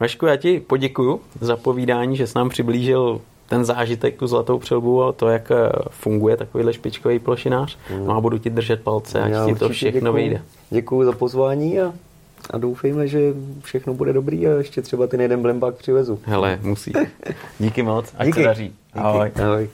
Vašku, já ti poděkuju za povídání, že jsi nám přiblížil ten zážitek, tu zlatou přilbu a to, jak eh, funguje takovýhle špičkový plošinář. Mm. No a budu ti držet palce, ať ti to všechno děkuju. vyjde. Děkuji za pozvání a, a doufejme, že všechno bude dobrý a ještě třeba ten jeden blembák přivezu. Hele, musí. [LAUGHS] Díky moc, ať Díky. se daří. Díky. Ahoj. Ahoj.